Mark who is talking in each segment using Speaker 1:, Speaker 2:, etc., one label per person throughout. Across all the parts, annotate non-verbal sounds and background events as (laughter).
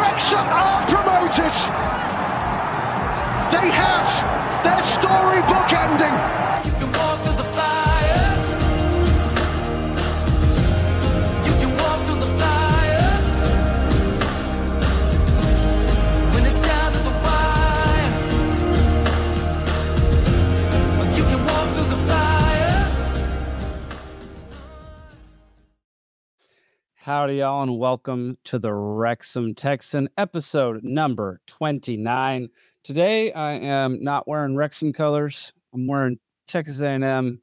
Speaker 1: Wrexham are promoted. They have their storybook ending.
Speaker 2: Howdy, y'all, and welcome to the Wrexham Texan episode number 29. Today, I am not wearing Wrexham colors. I'm wearing Texas A&M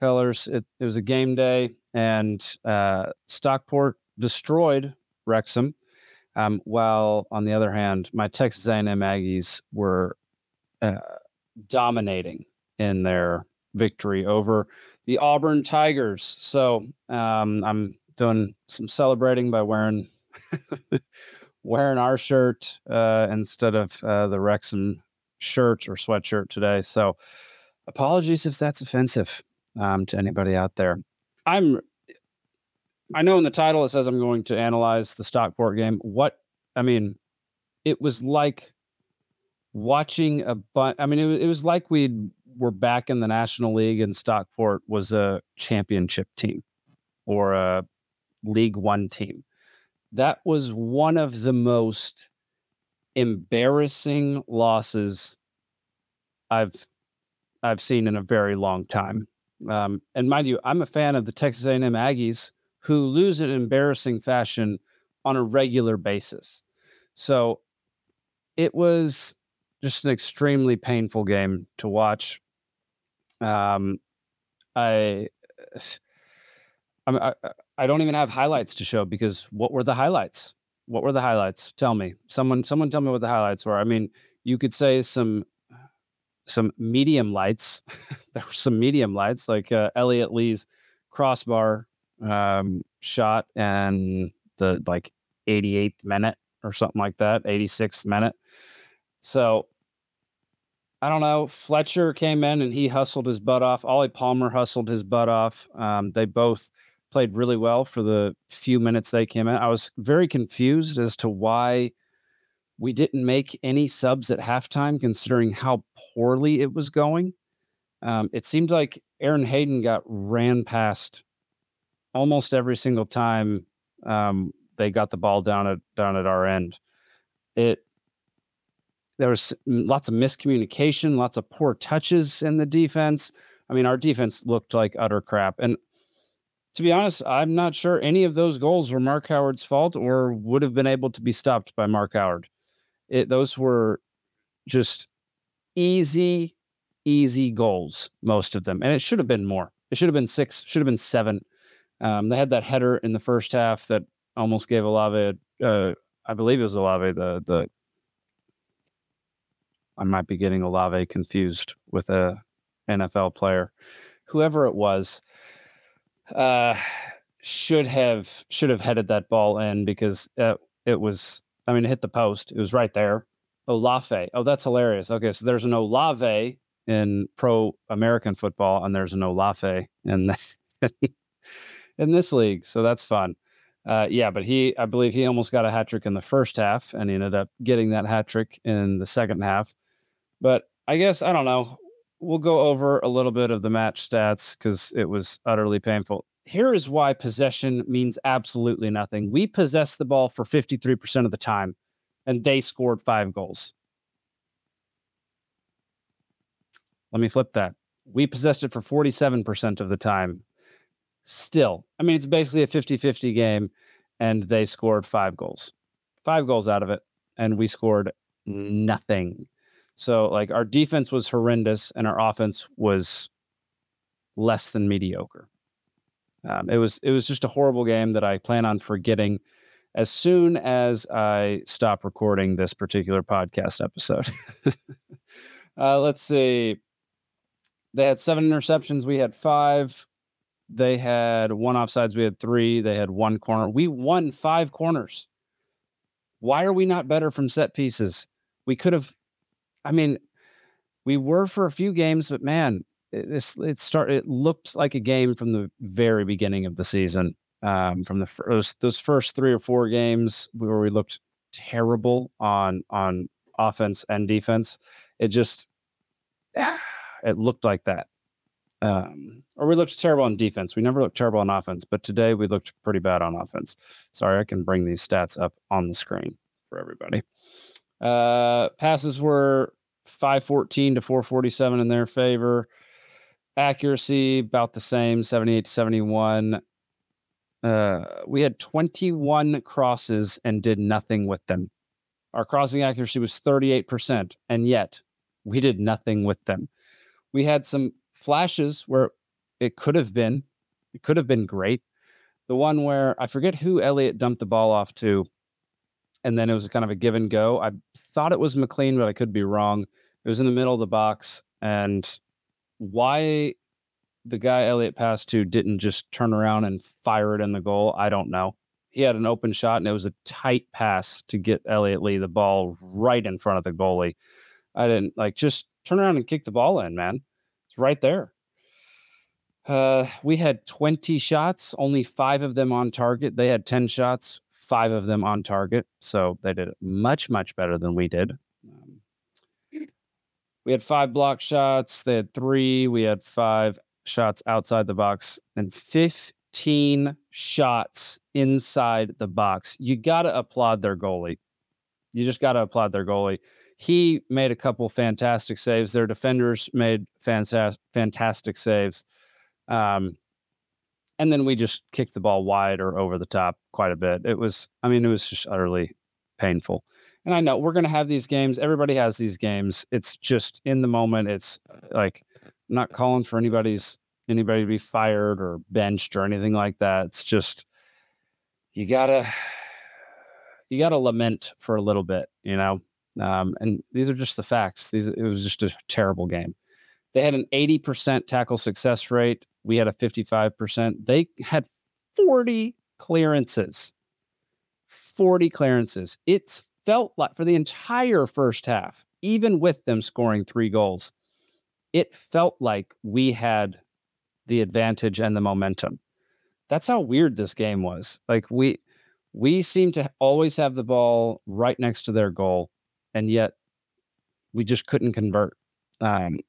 Speaker 2: colors. It, it was a game day, and uh, Stockport destroyed Wrexham. Um, while on the other hand, my Texas A&M Aggies were uh, dominating in their victory over the Auburn Tigers. So um, I'm doing some celebrating by wearing (laughs) wearing our shirt uh, instead of uh, the Wrexham shirt or sweatshirt today. So apologies if that's offensive um, to anybody out there. I'm I know in the title it says I'm going to analyze the Stockport game. What I mean, it was like watching a bunch. I mean, it, wa- it was like we were back in the National League and Stockport was a championship team or a League One team. That was one of the most embarrassing losses I've I've seen in a very long time. Um, and mind you, I'm a fan of the Texas A&M Aggies who lose in embarrassing fashion on a regular basis. So it was just an extremely painful game to watch. Um, I, I, I, don't even have highlights to show because what were the highlights? What were the highlights? Tell me, someone, someone, tell me what the highlights were. I mean, you could say some, some medium lights. (laughs) there were some medium lights like uh, Elliot Lee's crossbar um, shot and the like 88th minute or something like that, 86th minute. So I don't know. Fletcher came in and he hustled his butt off. Ollie Palmer hustled his butt off. Um, they both played really well for the few minutes they came in. I was very confused as to why we didn't make any subs at halftime, considering how poorly it was going. Um, it seemed like Aaron Hayden got ran past almost every single time um, they got the ball down at down at our end. It there was lots of miscommunication, lots of poor touches in the defense. I mean, our defense looked like utter crap. And to be honest, I'm not sure any of those goals were Mark Howard's fault or would have been able to be stopped by Mark Howard. It those were just easy, easy goals, most of them. And it should have been more. It should have been six, should have been seven. Um, they had that header in the first half that almost gave Olave, uh, I believe it was Olave, the the I might be getting Olave confused with a NFL player. Whoever it was, uh, should have should have headed that ball in because uh, it was. I mean, it hit the post. It was right there. Olave. Oh, that's hilarious. Okay, so there's an Olave in pro American football, and there's an Olave in (laughs) in this league. So that's fun. Uh, yeah, but he, I believe he almost got a hat trick in the first half, and he ended up getting that hat trick in the second half. But I guess I don't know. We'll go over a little bit of the match stats because it was utterly painful. Here is why possession means absolutely nothing. We possessed the ball for 53% of the time, and they scored five goals. Let me flip that. We possessed it for 47% of the time. Still, I mean, it's basically a 50 50 game, and they scored five goals. Five goals out of it, and we scored nothing. So, like, our defense was horrendous, and our offense was less than mediocre. Um, it was it was just a horrible game that I plan on forgetting as soon as I stop recording this particular podcast episode. (laughs) uh, let's see. They had seven interceptions. We had five. They had one offsides. We had three. They had one corner. We won five corners. Why are we not better from set pieces? We could have. I mean, we were for a few games, but man, it, this it start. It looked like a game from the very beginning of the season. Um, from the first those first three or four games where we looked terrible on on offense and defense. It just it looked like that. Um, or we looked terrible on defense. We never looked terrible on offense, but today we looked pretty bad on offense. Sorry, I can bring these stats up on the screen for everybody. Uh, passes were 514 to 447 in their favor. Accuracy about the same, 78 to 71. Uh, we had 21 crosses and did nothing with them. Our crossing accuracy was 38%, and yet we did nothing with them. We had some flashes where it could have been, it could have been great. The one where I forget who Elliot dumped the ball off to, and then it was kind of a give and go. I thought it was McClean, but I could be wrong. It was in the middle of the box, and why the guy Elliot passed to didn't just turn around and fire it in the goal, I don't know. He had an open shot, and it was a tight pass to get Elliot Lee the ball right in front of the goalie. I didn't like just turn around and kick the ball in, man. It's right there. Uh, we had 20 shots, only five of them on target. They had 10 shots, five of them on target. So they did much, much better than we did. Um, we had five block shots. They had three. We had five shots outside the box and 15 shots inside the box. You got to applaud their goalie. You just got to applaud their goalie. He made a couple fantastic saves. Their defenders made fantastic, fantastic saves. Um, and then we just kicked the ball wide or over the top quite a bit. It was, I mean, it was just utterly painful. And I know we're going to have these games. Everybody has these games. It's just in the moment. It's like I'm not calling for anybody's anybody to be fired or benched or anything like that. It's just you gotta (sighs) you gotta lament for a little bit, you know. Um, and these are just the facts. These it was just a terrible game. They had an 80% tackle success rate. We had a 55%. They had 40 clearances. 40 clearances. It's felt like for the entire first half, even with them scoring three goals, it felt like we had the advantage and the momentum. That's how weird this game was. Like we we seem to always have the ball right next to their goal, and yet we just couldn't convert. Um,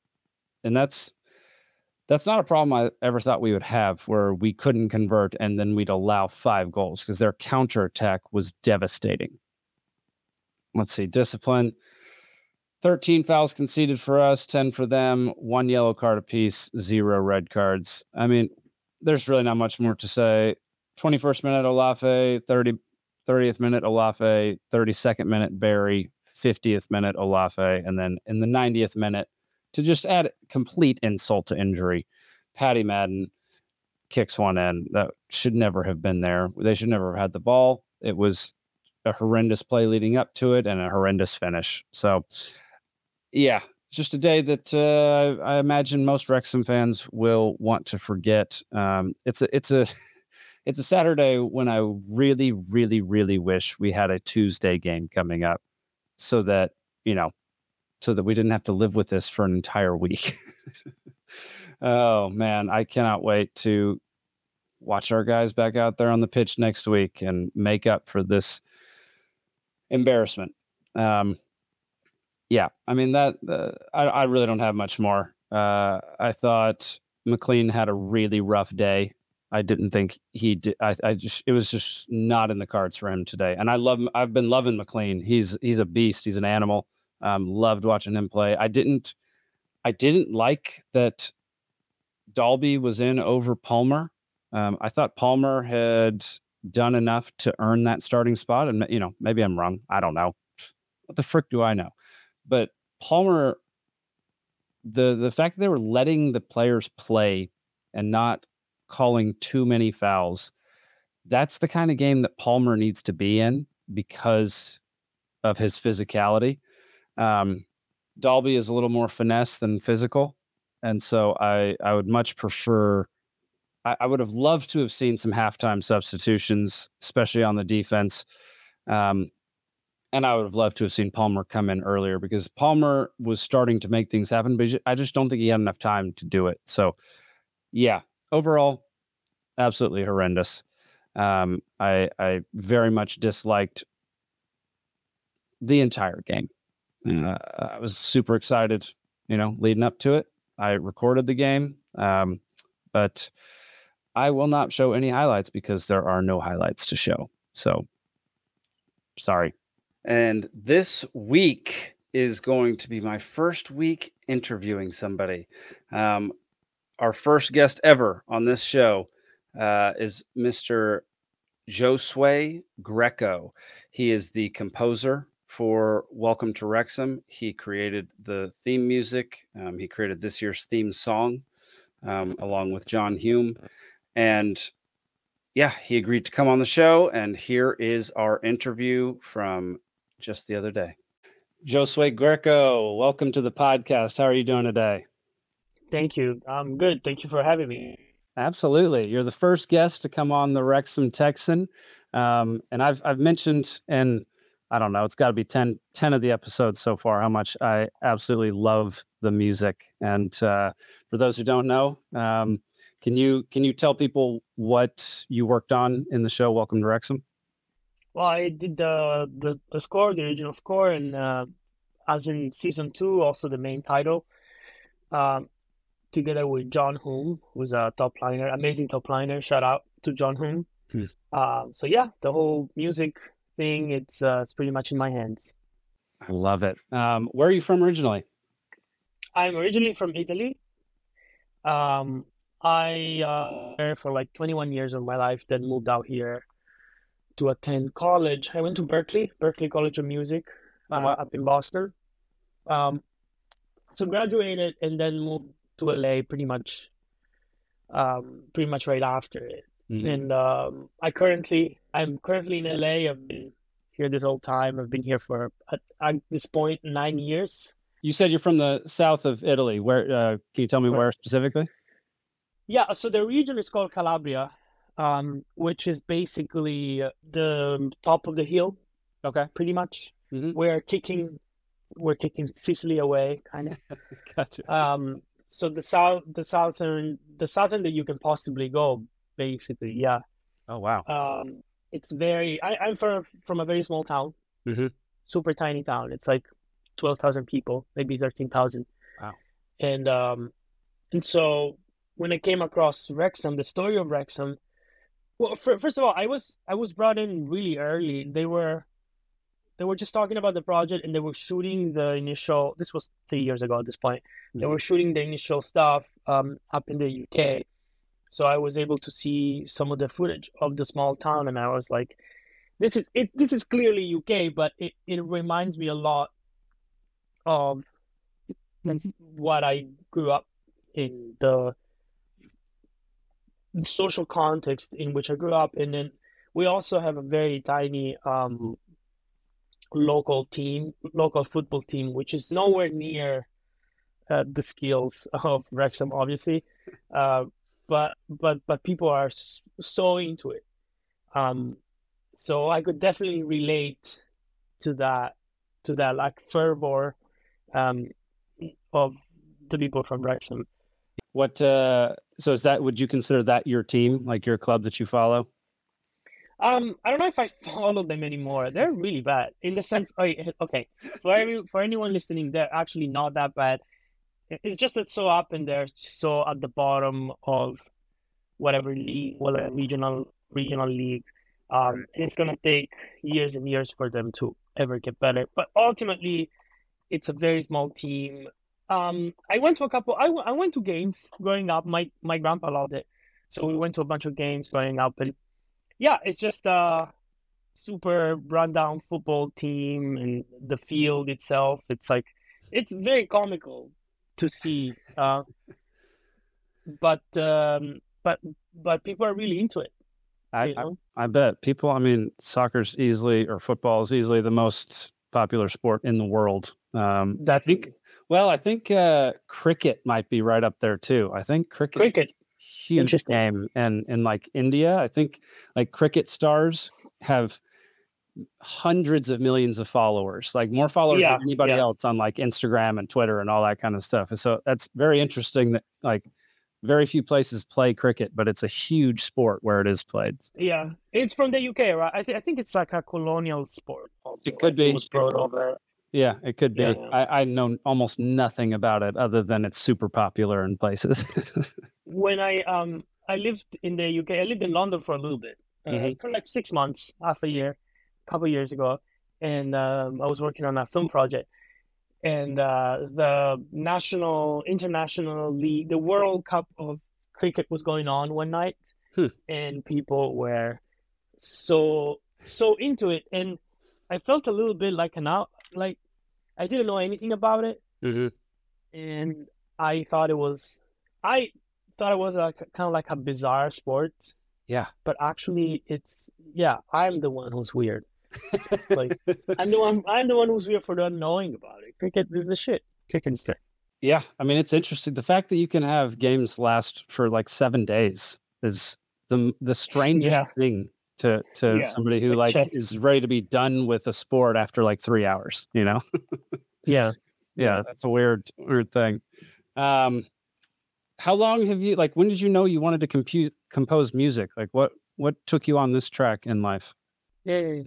Speaker 2: and that's that's not a problem I ever thought we would have where we couldn't convert and then we'd allow five goals because their counterattack was devastating let's see, discipline. 13 fouls conceded for us, 10 for them, one yellow card apiece, zero red cards. I mean, there's really not much more to say. 21st minute, Olafe, 30, 30th minute, Olafe, 32nd minute, Barry, 50th minute, Olafe, and then in the 90th minute, to just add complete insult to injury, Paddy Madden kicks one in that should never have been there. They should never have had the ball. It was a horrendous play leading up to it and a horrendous finish. So, yeah, just a day that uh, I imagine most Wrexham fans will want to forget. Um, it's a it's a (laughs) it's a Saturday when I really, really, really wish we had a Tuesday game coming up, so that you know, so that we didn't have to live with this for an entire week. (laughs) oh man, I cannot wait to watch our guys back out there on the pitch next week and make up for this embarrassment. Um, yeah, I mean that. Uh, I, I really don't have much more. Uh, I thought McClean had a really rough day. I didn't think he did. I, I just it was just not in the cards for him today. And I love. I've been loving McClean. He's he's a beast. He's an animal. Um, loved watching him play. I didn't. I didn't like that. Dalby was in over Palmer. Um, I thought Palmer had done enough to earn that starting spot. And, you know, maybe I'm wrong. I don't know. What the frick do I know? But Palmer, the the fact that they were letting the players play and not calling too many fouls, that's the kind of game that Palmer needs to be in because of his physicality. Um, Dalby is a little more finesse than physical. And so I, I would much prefer I, I, would have loved to have seen some halftime substitutions, especially on the defense. Um, and I would have loved to have seen Palmer come in earlier because Palmer was starting to make things happen, but I just don't think he had enough time to do it. So, yeah, overall, absolutely horrendous. Um, I I very much disliked the entire game. Uh, I was super excited, you know, leading up to it. I recorded the game, um, but I will not show any highlights because there are no highlights to show. So sorry. And this week is going to be my first week interviewing somebody. Um, our first guest ever on this show uh, is Mr. Giosuè Greco. He is the composer for Welcome to Wrexham. He created the theme music. Um, he created this year's theme song um, along with John Hume. And yeah, he agreed to come on the show. And here is our interview from just the other day. Giosuè Greco, welcome to the podcast. How are you doing today?
Speaker 3: Thank you. I'm good. Thank you for having me.
Speaker 2: Absolutely. You're the first guest to come on the Wrexham Texan. Um, and I've, I've mentioned, and I don't know, it's got to be 10, 10 of the episodes so far, how much I absolutely love the music. And uh, for those who don't know, um, can you can you tell people what you worked on in the show Welcome to Wrexham?
Speaker 3: Well, I did the the, the score, the original score, and uh, as in season two, also the main title. Um, together with John Hume, who's a top liner, amazing top liner. Shout out to John Hume. Hmm. Uh, so yeah, the whole music thing, it's uh, it's pretty much in my hands.
Speaker 2: I love it. Um, where are you from originally?
Speaker 3: I'm originally from Italy. Um, I uh, there for like 21 years of my life, then moved out here to attend college. I went to Berklee, Berklee College of Music, uh, wow. up in Boston. Um, so graduated and then moved to LA pretty much, um, pretty much right after it. Mm-hmm. And um, I currently, I'm currently in LA. I've been here this whole time. I've been here for at, at this point nine years.
Speaker 2: You said you're from the south of Italy. Where uh, can you tell me where specifically?
Speaker 3: Yeah, so the region is called Calabria, um, which is basically the top of the hill.
Speaker 2: Okay.
Speaker 3: Pretty much. Mm-hmm. We're kicking, we're kicking Sicily away, kind of. (laughs)
Speaker 2: gotcha.
Speaker 3: Um, so the south, the southern, the southern that you can possibly go, basically, yeah.
Speaker 2: Oh wow.
Speaker 3: Um, it's very. I, I'm from from a very small town, mm-hmm. super tiny town. It's like twelve thousand people, maybe thirteen thousand.
Speaker 2: Wow.
Speaker 3: And um, and so when I came across Wrexham, the story of Wrexham. Well, for, first of all, I was I was brought in really early. They were they were just talking about the project and they were shooting the initial. This was three years ago at this point. Mm-hmm. They were shooting the initial stuff um, up in the UK, so I was able to see some of the footage of the small town, and I was like, "This is it. This is clearly UK, but it, it reminds me a lot of mm-hmm. what I grew up in the social context in which I grew up, and then we also have a very tiny um, local team, local football team, which is nowhere near uh, the skills of Wrexham, obviously, uh, but but but people are so into it. Um, so I could definitely relate to that to that like fervor um, of the people from Wrexham.
Speaker 2: What uh so is that would you consider that your team, like your club that you follow?
Speaker 3: Um, I don't know if I follow them anymore. They're really bad in the sense. okay, for every, for anyone listening, they're actually not that bad. It's just it's so up and they're so at the bottom of whatever league, whatever regional regional league. Um, and it's gonna take years and years for them to ever get better. But ultimately, it's a very small team um, I went to a couple. I, I went to games growing up. My my grandpa loved it, so we went to a bunch of games growing up. And yeah, it's just a super rundown football team, and the field itself. It's like it's very comical to see. Uh, but um, but but people are really into it.
Speaker 2: I, I, I bet people. I mean, soccer's easily or football is easily the most popular sport in the world. Um, I think well, I think uh, cricket might be right up there too. I think cricket,
Speaker 3: cricket,
Speaker 2: huge game, and in like India, I think like cricket stars have hundreds of millions of followers, like more followers yeah, than anybody yeah. else on like Instagram and Twitter and all that kind of stuff. And so that's very interesting that like very few places play cricket, but it's a huge sport where it is played.
Speaker 3: Yeah, it's from the UK, right? I, th- I think it's like a colonial sport.
Speaker 2: It could be.
Speaker 3: It over.
Speaker 2: Yeah, it could be.
Speaker 3: Yeah.
Speaker 2: I, I know almost nothing about it other than it's super popular in places. (laughs)
Speaker 3: When I um I lived in the UK, I lived in London for a little bit, uh,
Speaker 2: Mhm.
Speaker 3: for like six months, half a year, couple years ago, and um, I was working on a film project, and uh, the national, international league, the World Cup of cricket was going on one night,
Speaker 2: Hmm.
Speaker 3: and people were so so into it, and I felt a little bit like an out, like I didn't know anything about it,
Speaker 2: mm-hmm.
Speaker 3: and I thought it was, I thought it was like kind of like a bizarre sport,
Speaker 2: Yeah.
Speaker 3: but actually it's yeah, I'm the one who's weird. Like- (laughs) I'm the one. I'm the one who's here for not knowing about it. Cricket is the shit. Cricket is the
Speaker 2: Yeah, I mean it's interesting. The fact that you can have games last for like seven days is the the strangest
Speaker 3: Yeah.
Speaker 2: thing to to
Speaker 3: Yeah,
Speaker 2: somebody who
Speaker 3: like
Speaker 2: like is ready to be done with a sport after like three hours. You know? (laughs)
Speaker 3: yeah. (laughs)
Speaker 2: yeah, that's a weird weird thing. Um, how long have you like? When did you know you wanted to compute compose music? Like what what took you on this track in life?
Speaker 3: Yeah, yeah, yeah.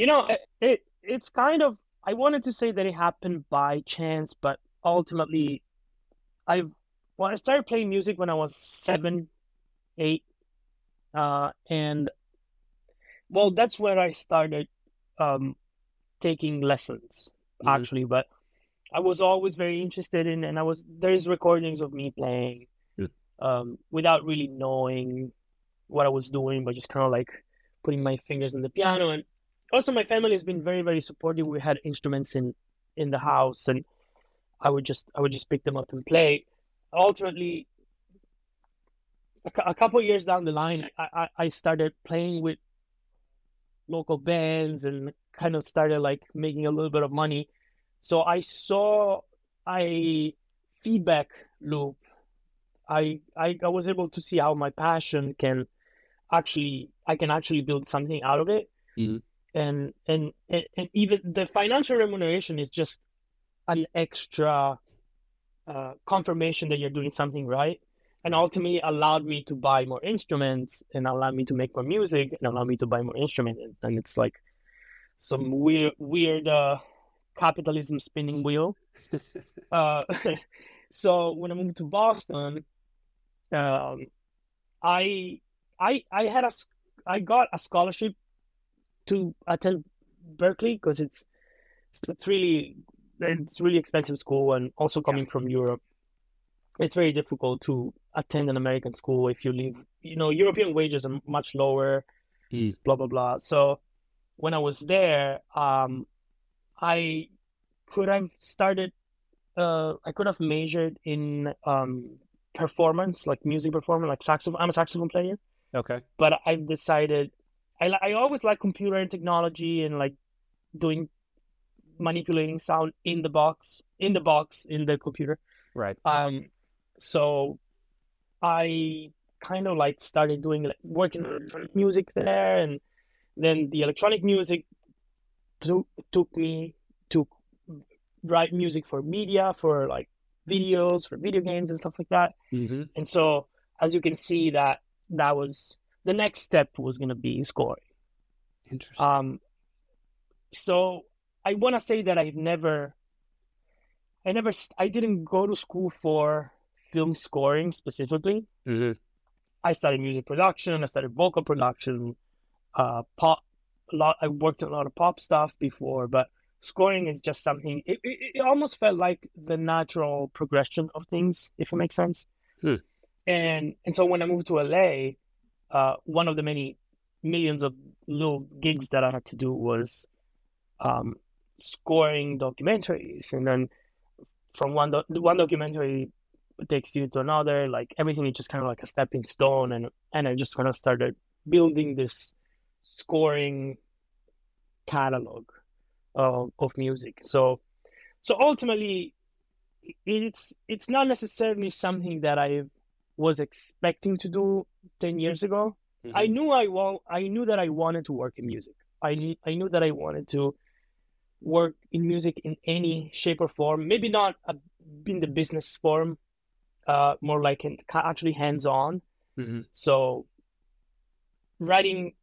Speaker 3: You know, it, it it's kind of I wanted to say that it happened by chance, but ultimately I've well I started playing music when I was seven, eight. Uh and well that's where I started um taking lessons
Speaker 2: Mhm.
Speaker 3: actually, but I was always very interested in and I was there's recordings of me playing
Speaker 2: Yeah.
Speaker 3: um without really knowing what I was doing, but just kind of like putting my fingers on the piano and also my family has been very very supportive. We had instruments in in the house and i would just i would just pick them up and play. Ultimately a, a couple years down the line I, I i started playing with local bands and kind of started like making a little bit of money. So i saw i feedback loop. I i, I was able to see how my passion can actually i can actually build something out of it.
Speaker 2: Mhm.
Speaker 3: And, and and and even the financial remuneration is just an extra uh, confirmation that you're doing something right and ultimately allowed me to buy more instruments and allowed me to make more music and allowed me to buy more instruments. And, and it's like some weird weird uh capitalism spinning wheel. (laughs) Uh, (laughs) so when I moved to Boston, um, I I I had a i got a scholarship to attend Berklee because it's it's really it's really expensive school and also coming from Europe, it's very difficult to attend an American school if you live. You know, European wages are much lower.
Speaker 2: Mm.
Speaker 3: Blah blah blah. So when I was there, um, I could have started uh, I could have majored in um, performance, like music performance, like saxophone. I'm a saxophone player,
Speaker 2: okay.
Speaker 3: but I've decided I I always like computer and technology and like doing manipulating sound in the box, in the box, in the computer.
Speaker 2: Right.
Speaker 3: Um, so I kind of like started doing like working on electronic music there, and then the electronic music took took me to write music for media, for like videos, for video games and stuff like that.
Speaker 2: Mm-hmm.
Speaker 3: And so, as you can see, that that was the next step was gonna be scoring.
Speaker 2: Interesting.
Speaker 3: Um, so I want to say that I've never, I never, I didn't go to school for film scoring specifically.
Speaker 2: mm-hmm.
Speaker 3: I studied music production. I studied vocal production, uh, pop. A lot. I worked on a lot of pop stuff before, but scoring is just something. It, it, it almost felt like the natural progression of things, if it makes sense.
Speaker 2: Hmm.
Speaker 3: And and so when I moved to LA, uh, one of the many millions of little gigs that I had to do was um, scoring documentaries, and then from one doc- one documentary takes you to another. Like everything is just kind of like a stepping stone, and and I just kind of started building this scoring catalog of, of music. So so ultimately, it's it's not necessarily something that I was expecting to do ten years ago. I knew I wa- I knew that I wanted to work in music. I knew, I knew that I wanted to work in music in any shape or form. Maybe not a, in the business form, uh, more like in, actually hands on.
Speaker 2: Mm-hmm.
Speaker 3: So writing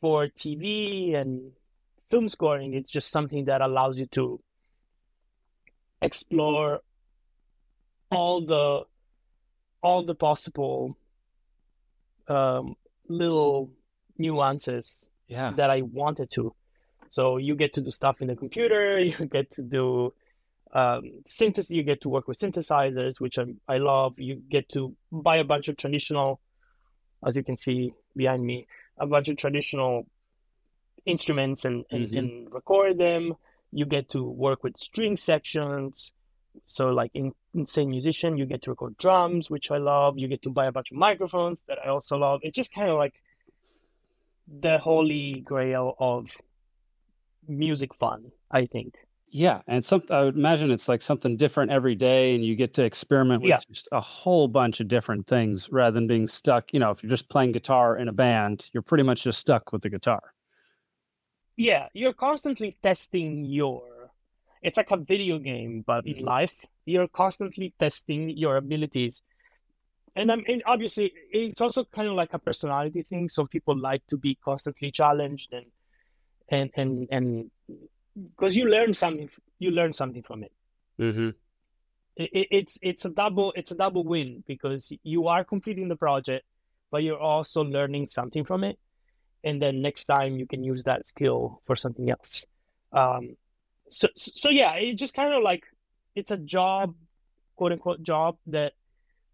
Speaker 3: for TV and film scoring, it's just something that allows you to explore all the all the possible um, little nuances
Speaker 2: Yeah.
Speaker 3: that I wanted to. So you get to do stuff in the computer. (laughs) You get to do um, synthesis. You get to work with synthesizers, which I, I love. You get to buy a bunch of traditional, as you can see behind me, a bunch of traditional instruments and, and,
Speaker 2: Mhm.
Speaker 3: and record them. You get to work with string sections. So, like in Insane Musician, you get to record drums, which I love. You get to buy a bunch of microphones that I also love. It's just kind of like the holy grail of music fun, I think.
Speaker 2: Yeah, and some I would imagine it's like something different every day, and you get to experiment with
Speaker 3: Yeah.
Speaker 2: just a whole bunch of different things rather than being stuck. You know, if you're just playing guitar in a band, you're pretty much just stuck with the guitar.
Speaker 3: Yeah, you're constantly testing your. It's like a video game, but in life, you're constantly testing your abilities. And I mean, obviously, it's also kind of like a personality thing. Some people like to be constantly challenged, and and and and because you learn something, you learn something from it.
Speaker 2: Mm-hmm.
Speaker 3: it, it- it's it's a double it's a double win because you are completing the project but you're also learning something from it and then next time you can use that skill for something else um so so yeah it just kind of like it's a job quote unquote job that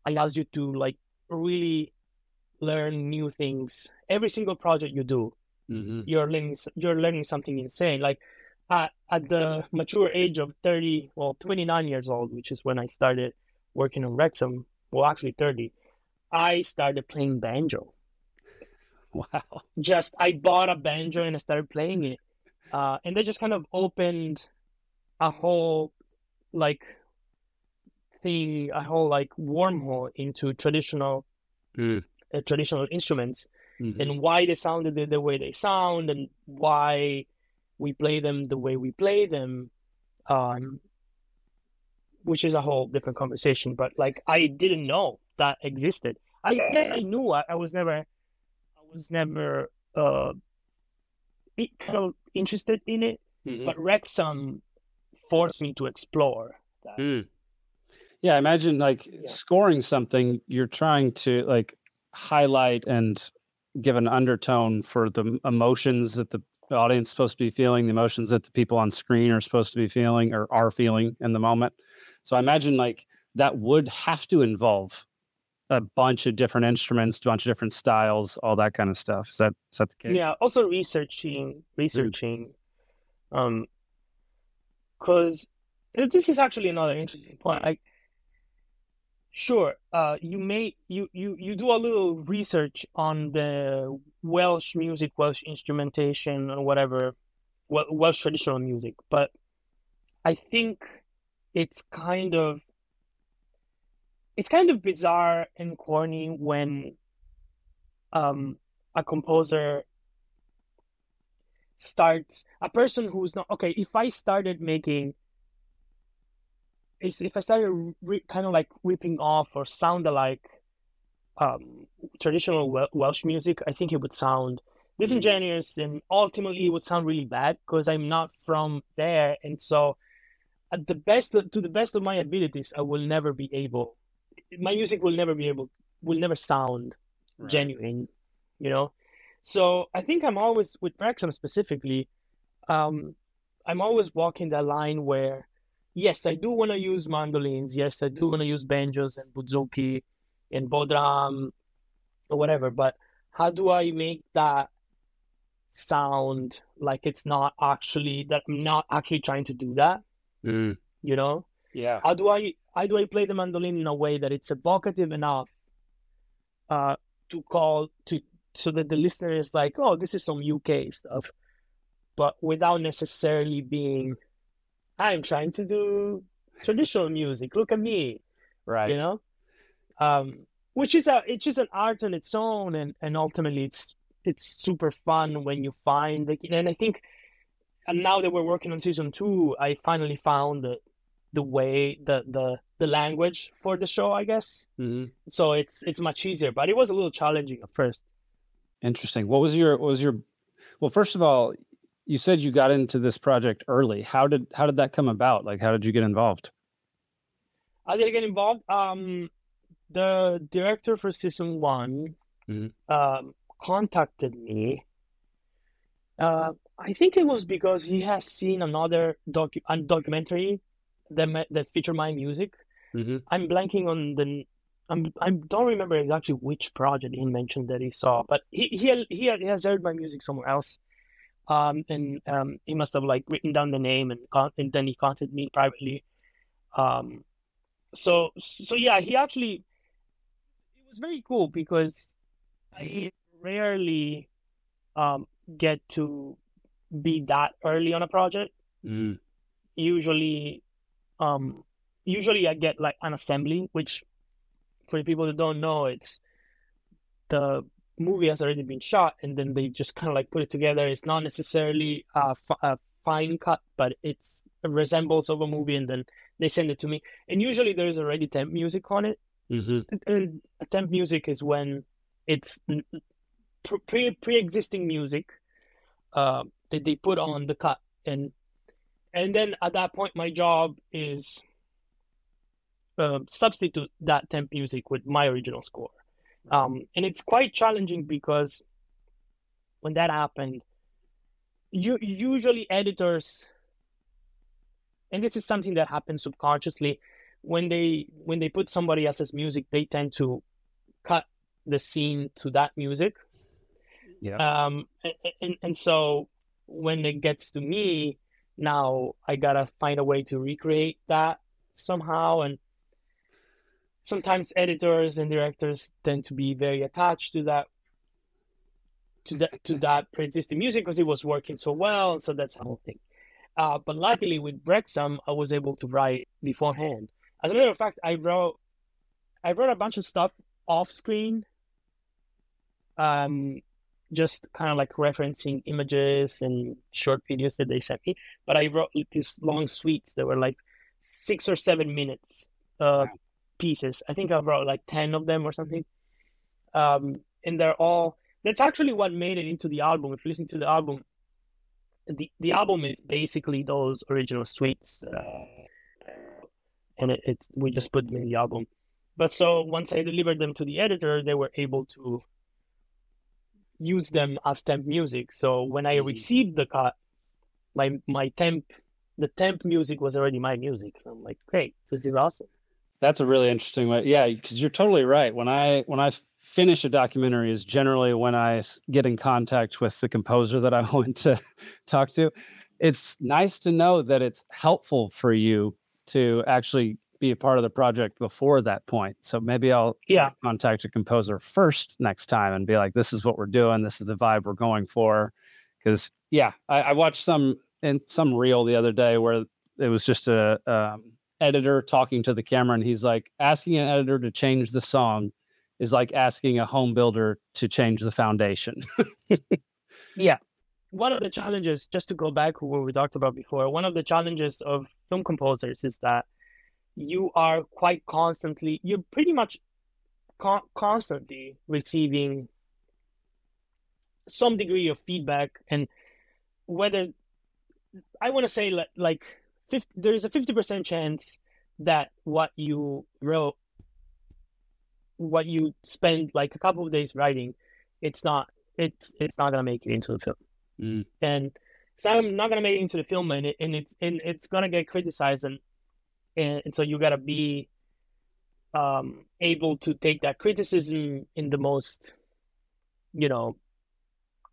Speaker 3: allows you to like really learn new things every single project you do
Speaker 2: Mm-hmm.
Speaker 3: you're learning you're learning something insane like at, at the mature age of 30 well 29 years old which is when i started working on wrexham well actually 30 i started playing banjo (laughs)
Speaker 2: Wow.
Speaker 3: just i bought a banjo and i started playing it uh, and that just kind of opened a whole like thing a whole like wormhole into traditional
Speaker 2: Mm.
Speaker 3: uh, traditional instruments
Speaker 2: Mhm.
Speaker 3: and why they sounded the, the way they sound and why we play them the way we play them um which is a whole different conversation but like i didn't know that existed i guess i knew i, I was never i was never uh i- kind of interested in it
Speaker 2: Mhm.
Speaker 3: but wrexham forced me to explore that
Speaker 2: Mm. Yeah, imagine like
Speaker 3: Yeah.
Speaker 2: scoring something, you're trying to like highlight and give an undertone for the emotions that the audience is supposed to be feeling, the emotions that the people on screen are supposed to be feeling or are feeling in the moment. So I imagine like that would have to involve a bunch of different instruments, a bunch of different styles, all that kind of stuff. Is that is that the case?
Speaker 3: Yeah, also researching, researching, um, because this is actually another interesting point. Like, sure, uh, you may you you you do a little research on the Welsh music, Welsh instrumentation, or whatever, Wel- Welsh traditional music, but I think it's kind of it's kind of bizarre and corny when um a composer starts a person who's not okay if i started making if i started re- kind of like ripping off or sound alike um traditional Wel- welsh music i think it would sound disingenuous and ultimately it would sound really bad because i'm not from there. And so at the best to the best of my abilities i will never be able my music will never be able will never sound
Speaker 2: Right.
Speaker 3: genuine, you know. So I think I'm always with Wrexham specifically. Um, I'm always walking that line where, yes, I do want to use mandolins. Yes, I do want to use banjos and bouzouki and bodhrán or whatever. But how do I make that sound like it's not actually that I'm not actually trying to do that?
Speaker 2: Mm.
Speaker 3: You know
Speaker 2: Yeah.
Speaker 3: how do I how do I play the mandolin in a way that it's evocative enough uh to call to so that the listener is like, oh, this is some UK stuff, but without necessarily being I'm trying to do traditional music. Look at me,
Speaker 2: Right.
Speaker 3: you know? Um which is a it's just an art on its own and, and ultimately it's it's super fun when you find like and I think and now that we're working on season two, I finally found the the way the the the language for the show, I guess.
Speaker 2: Mm-hmm.
Speaker 3: So it's it's much easier, but it was a little challenging at first.
Speaker 2: Interesting. What was your what was your well, first of all, you said you got into this project early. How did how did that come about? Like how did you get involved?
Speaker 3: How did I get involved? Um the director for season one
Speaker 2: Mhm.
Speaker 3: um, contacted me. Uh, I think it was because he has seen another docu- a documentary that that featured my music.
Speaker 2: Mm-hmm.
Speaker 3: I'm blanking on the. I'm I don't remember exactly which project he mentioned that he saw, but he he he, he has heard my music somewhere else, um, and um, he must have like written down the name and con- and then he contacted me privately, um, so so yeah, he actually it was very cool because I rarely um get to be that early on a project.
Speaker 2: Mm.
Speaker 3: Usually, um, usually I get like an assembly, which for the people that don't know, it's the movie has already been shot and then they just kind of like put it together. It's not necessarily a, f- a fine cut, but it's a resembles of a movie, and then they send it to me. And usually there is already temp music on it.
Speaker 2: Mm-hmm.
Speaker 3: And temp music is when it's pre pre existing music uh, that they put on the cut, and and then at that point, my job is uh, substitute that temp music with my original score, um, and it's quite challenging because when that happened, you usually editors, and this is something that happens subconsciously when they when they put somebody else's music, they tend to cut the scene to that music.
Speaker 2: Yeah.
Speaker 3: Um, and, and, and so when it gets to me, now I gotta find a way to recreate that somehow. And sometimes editors and directors tend to be very attached to that to that to that pre-existing music because it was working so well. So that's the whole thing. Uh, but luckily with Wrexham, I was able to write beforehand. As a matter of fact, I wrote I wrote a bunch of stuff off screen. Um, just kind of like referencing images and short videos that they sent me. But I wrote like, these long suites that were like six or seven minutes uh, pieces. I think I wrote like 10 of them or something. Um, and they're all, that's actually what made it into the album. If you listen to the album, the, the album is basically those original suites. Uh, and it, it's, we just put them in the album. But so once I delivered them to the editor, they were able to use them as temp music. So when I
Speaker 2: Mhm.
Speaker 3: received the cut, my my temp the temp music was already my music. So I'm like, great, this is awesome.
Speaker 2: That's a really interesting way. Yeah, because you're totally right. When I when I finish a documentary is generally when I get in contact with the composer that I (laughs) want to talk to. It's nice to know that it's helpful for you to actually be a part of the project before that point. So maybe I'll
Speaker 3: Yeah.
Speaker 2: contact a composer first next time and be like, "This is what we're doing. This is the vibe we're going for." Because yeah, I, I watched some in some reel the other day where it was just a um, editor talking to the camera, and he's like, asking an editor to change the song is like asking a home builder to change the foundation. (laughs)
Speaker 3: Yeah one of the challenges, just to go back to what we talked about before, one of the challenges of film composers is that you are quite constantly, you're pretty much con- constantly receiving some degree of feedback and whether I want to say like, like 50, there's a 50% chance that what you wrote what you spend like a couple of days writing it's not it's it's not gonna make it into the film
Speaker 2: Mm.
Speaker 3: and it's not, not gonna make it into the film and, it, and it's and it's gonna get criticized and, and and so you gotta be um able to take that criticism in the most you know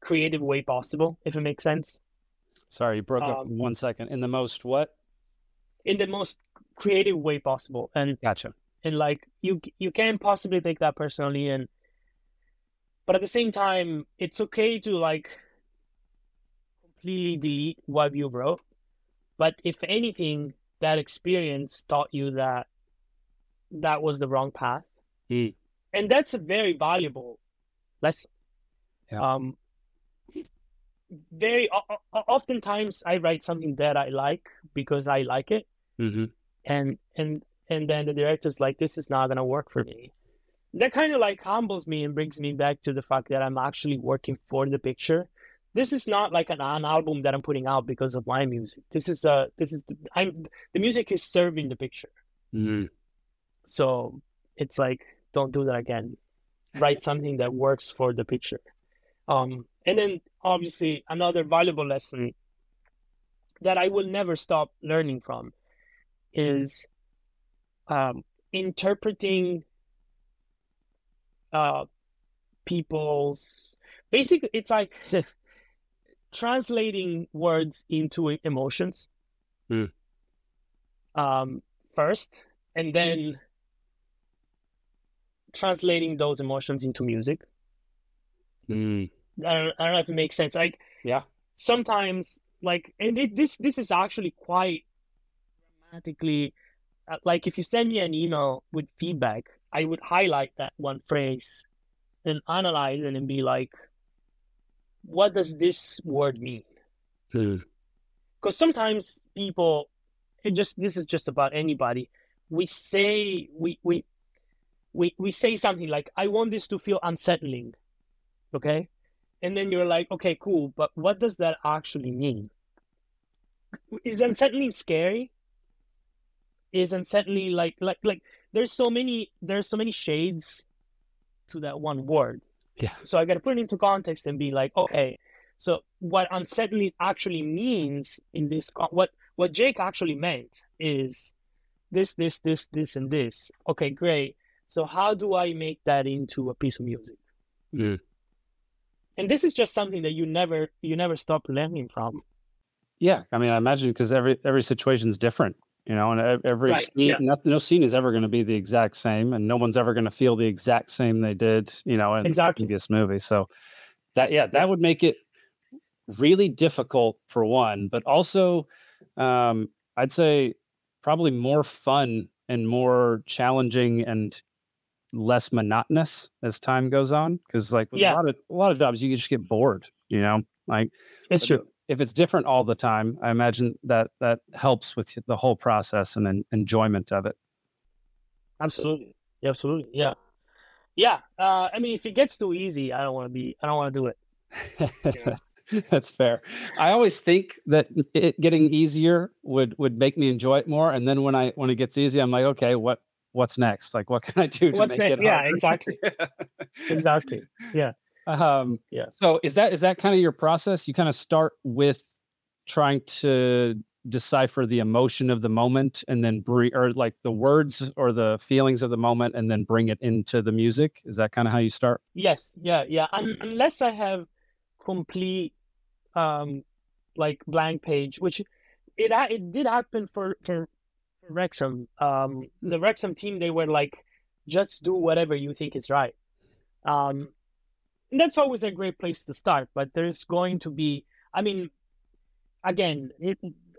Speaker 3: creative way possible if it makes sense
Speaker 2: Sorry, you broke up
Speaker 3: Um,
Speaker 2: one second. In the most what?
Speaker 3: in the most creative way possible and
Speaker 2: Gotcha.
Speaker 3: and like you you can't possibly take that personally and but at the same time it's okay to like completely delete what you wrote but if anything that experience taught you that that was the wrong path
Speaker 2: Mm.
Speaker 3: and that's a very valuable lesson
Speaker 2: Yeah.
Speaker 3: um very oftentimes i write something that i like because i like it
Speaker 2: Mm-hmm.
Speaker 3: and and and then the director's like, "This is not gonna work for me." That kind of like humbles me and brings me back to the fact that I'm actually working for the picture. This is not like an, an album that I'm putting out because of my music. This is a this is the, I'm the music is serving the picture.
Speaker 2: Mm-hmm.
Speaker 3: So it's like, don't do that again. Write something that works for the picture. Um, and then obviously another valuable lesson that I will never stop learning from is um, interpreting uh, people's basically it's like (laughs) translating words into emotions
Speaker 2: mm.
Speaker 3: um, first and then translating those emotions into music
Speaker 2: mm.
Speaker 3: I, don't, I don't know if it makes sense like
Speaker 2: yeah
Speaker 3: sometimes like and it, this this is actually quite dramatically uh, like if you send me an email with feedback i would highlight that one phrase and analyze it and be like what does this word mean because
Speaker 2: hmm.
Speaker 3: sometimes people it just this is just about anybody we say we we we we say something like i want this to feel unsettling okay and then you're like, okay, cool, but what does that actually mean? Is unsettling scary? Is unsettling like like like there's so many there's so many shades to that one word.
Speaker 2: Yeah.
Speaker 3: So I got to put it into context and be like, okay, so what unsettling actually means in this what what Jake actually meant is this this this this and this. Okay, great. So how do I make that into a piece of music?
Speaker 2: Mm
Speaker 3: and this is just something that you never you never stop learning from
Speaker 2: yeah i mean i imagine because every every situation is different you know and every
Speaker 3: right,
Speaker 2: scene
Speaker 3: yeah.
Speaker 2: nothing, no scene is ever going to be the exact same and no one's ever going to feel the exact same they did you know in
Speaker 3: exactly.
Speaker 2: the previous movie so that yeah that would make it really difficult for one but also um i'd say probably more fun and more challenging and less monotonous as time goes on because like with
Speaker 3: yeah.
Speaker 2: a lot of a lot of jobs you just get bored you know like
Speaker 3: it's true
Speaker 2: if it's different all the time i imagine that that helps with the whole process and en- enjoyment of it
Speaker 3: absolutely yeah, absolutely yeah yeah uh, i mean if it gets too easy i don't want to be i don't want to do it (laughs)
Speaker 2: That's fair. I always think that it getting easier would would make me enjoy it more, and then when I when it gets easy, I'm like, okay, what what's next? Like, what can I do to
Speaker 3: what's
Speaker 2: make
Speaker 3: next?
Speaker 2: it?
Speaker 3: Yeah,
Speaker 2: harder?
Speaker 3: exactly, (laughs) exactly. Yeah,
Speaker 2: um,
Speaker 3: yeah.
Speaker 2: So is that is that kind of your process? You kind of start with trying to decipher the emotion of the moment, and then bring or like the words or the feelings of the moment, and then bring it into the music. Is that kind of how you start?
Speaker 3: Yes. Yeah. Yeah. Un- unless I have complete, um, like blank page, which it it did happen for for Wrexham, um, the Wrexham team, they were like, just do whatever you think is right. Um, that's always a great place to start, but there's going to be, I mean, again, it,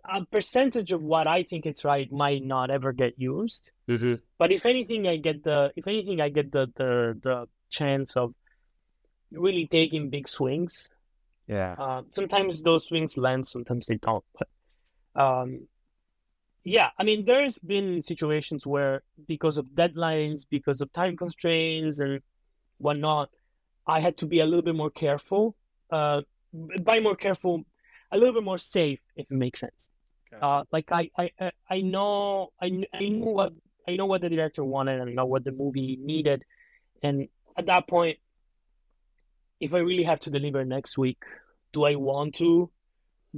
Speaker 3: a percentage of what I think it's right might not ever get used.
Speaker 2: Mm-hmm.
Speaker 3: But if anything, I get the, if anything, I get the, the, the chance of really taking big swings.
Speaker 2: Yeah.
Speaker 3: Uh, sometimes those swings land, sometimes they don't. But um, yeah, I mean, there's been situations where because of deadlines, because of time constraints and whatnot, I had to be a little bit more careful. Uh, by more careful, a little bit more safe, if it makes sense. Gotcha. Uh, like I, I, I know, I, I knew what I know what the director wanted, and I know what the movie needed, and at that point, if I really have to deliver next week, do I want to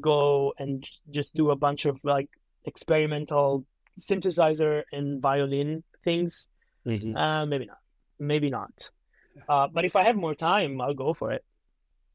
Speaker 3: go and just do a bunch of like experimental synthesizer and violin things.
Speaker 2: Mm-hmm.
Speaker 3: Uh, maybe not. Maybe not. Uh, but if I have more time, I'll go for it.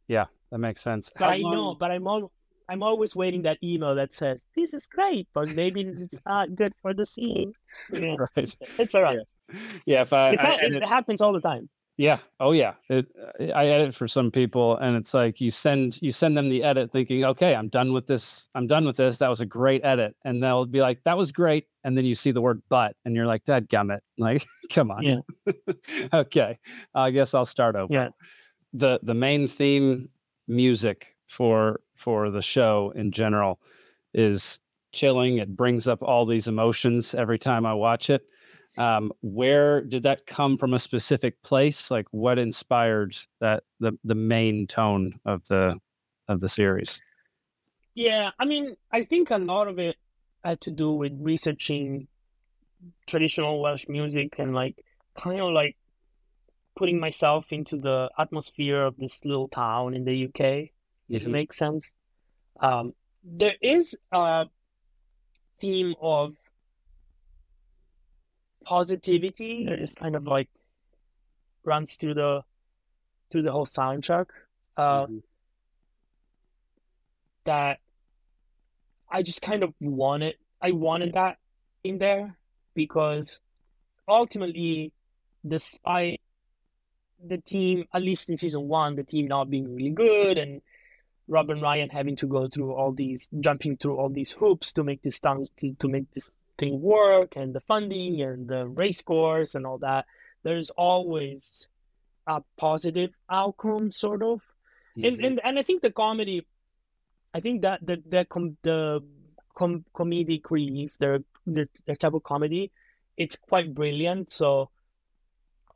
Speaker 2: Yeah, that makes sense.
Speaker 3: But How I long... know, but I'm all, I'm always waiting that email that says this is great, but maybe it's not good for the scene.
Speaker 2: Yeah. (laughs) Right.
Speaker 3: It's all right.
Speaker 2: Yeah, yeah if I, I
Speaker 3: it, it happens all the time.
Speaker 2: Yeah. Oh yeah. It, uh, I edit for some people and it's like you send you send them the edit thinking, okay, I'm done with this. I'm done with this. That was a great edit. And they'll be like, that was great. And then you see the word but and you're like, Dad gummit. Like, (laughs) come on.
Speaker 3: Yeah. (laughs)
Speaker 2: okay. I guess I'll start over.
Speaker 3: Yeah.
Speaker 2: The the main theme music for for the show in general is chilling. It brings up all these emotions every time I watch it. Um, where did that come from? A specific place? Like what inspired that the the main tone of the of the series?
Speaker 3: Yeah, I mean, I think a lot of it had to do with researching traditional Welsh music and like kind of like putting myself into the atmosphere of this little town in the UK. Mm-hmm. If it makes sense. Um, there is a theme of positivity that just kind of like runs through the through the whole soundtrack. Uh, mm-hmm. That I just kind of wanted. I wanted that in there because ultimately, despite the team, at least in season one, the team not being really good and Rob and Ryan having to go through all these, jumping through all these hoops to make this to, to make this thing work, and the funding and the race course and all that. There's always a positive outcome, sort of, mm-hmm. and and and I think the comedy, I think that the the com, the com, comedic relief, their their type of comedy, it's quite brilliant. So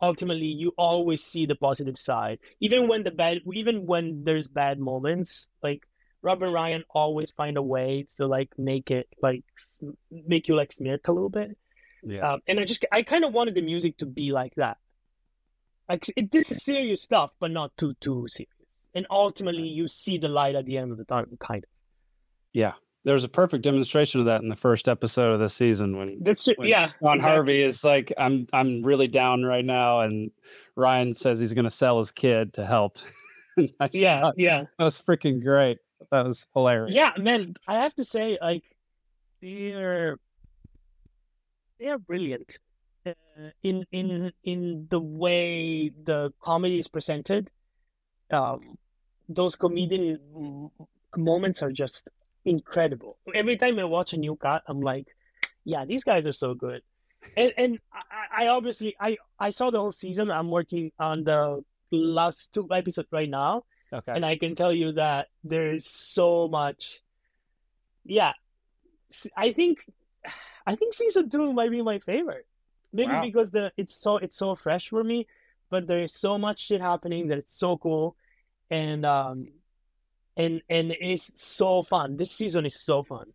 Speaker 3: ultimately you always see the positive side even when the bad even when there's bad moments like rob and ryan always find a way to like make it like make you like smirk a little bit yeah um, and i just i kind of wanted the music to be like that like it, this is serious stuff but not too too serious and ultimately you see the light at the end of the tunnel kind of
Speaker 2: yeah there was a perfect demonstration of that in the first episode of the season when
Speaker 3: that's when yeah
Speaker 2: Ron exactly. Harvey is like I'm I'm really down right now and Ryan says he's going to sell his kid to help. (laughs)
Speaker 3: yeah, yeah.
Speaker 2: That was freaking great. That was hilarious.
Speaker 3: Yeah, man, I have to say like they're they're brilliant uh, in in in the way the comedy is presented. Um those comedian moments are just incredible. Every time I watch a new cut, I'm like, yeah, these guys are so good. And and I, I obviously I I saw the whole season. I'm working on the last two episodes right now. Okay. And I can tell you that there's so much. Yeah, I think I think season two might be my favorite. Maybe wow. because the it's so it's so fresh for me, but there's so much shit happening that it's so cool, and um, and and it's so fun. This season is so fun.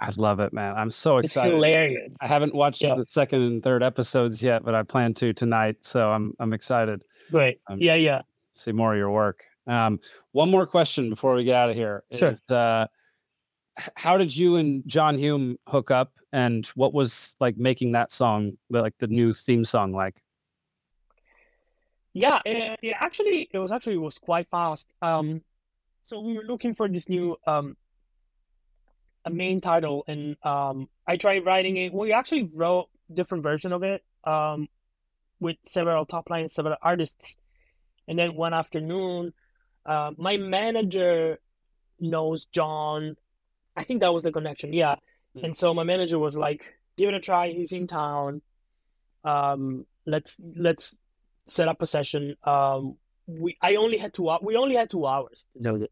Speaker 2: I love it, man. I'm so excited.
Speaker 3: It's hilarious.
Speaker 2: I haven't watched yeah. the second and third episodes yet, but I plan to tonight, so I'm I'm excited.
Speaker 3: Great. Um, yeah, yeah.
Speaker 2: See more of your work. Um, one more question before we get out of here.
Speaker 3: Sure.
Speaker 2: Is, uh, how did you and John Hume hook up, and what was like making that song, like the new theme song, like?
Speaker 3: Yeah, it, it actually, it was actually it was quite fast. Um, so we were looking for this new um a main title and um I tried writing it. We actually wrote different version of it um with several top lines, several artists. And then one afternoon, uh, my manager knows John. I think that was the connection, yeah. Mm-hmm. And so my manager was like, "Give it a try. He's in town. Um, let's let's set up a session. Um, we I only had two we only had two hours this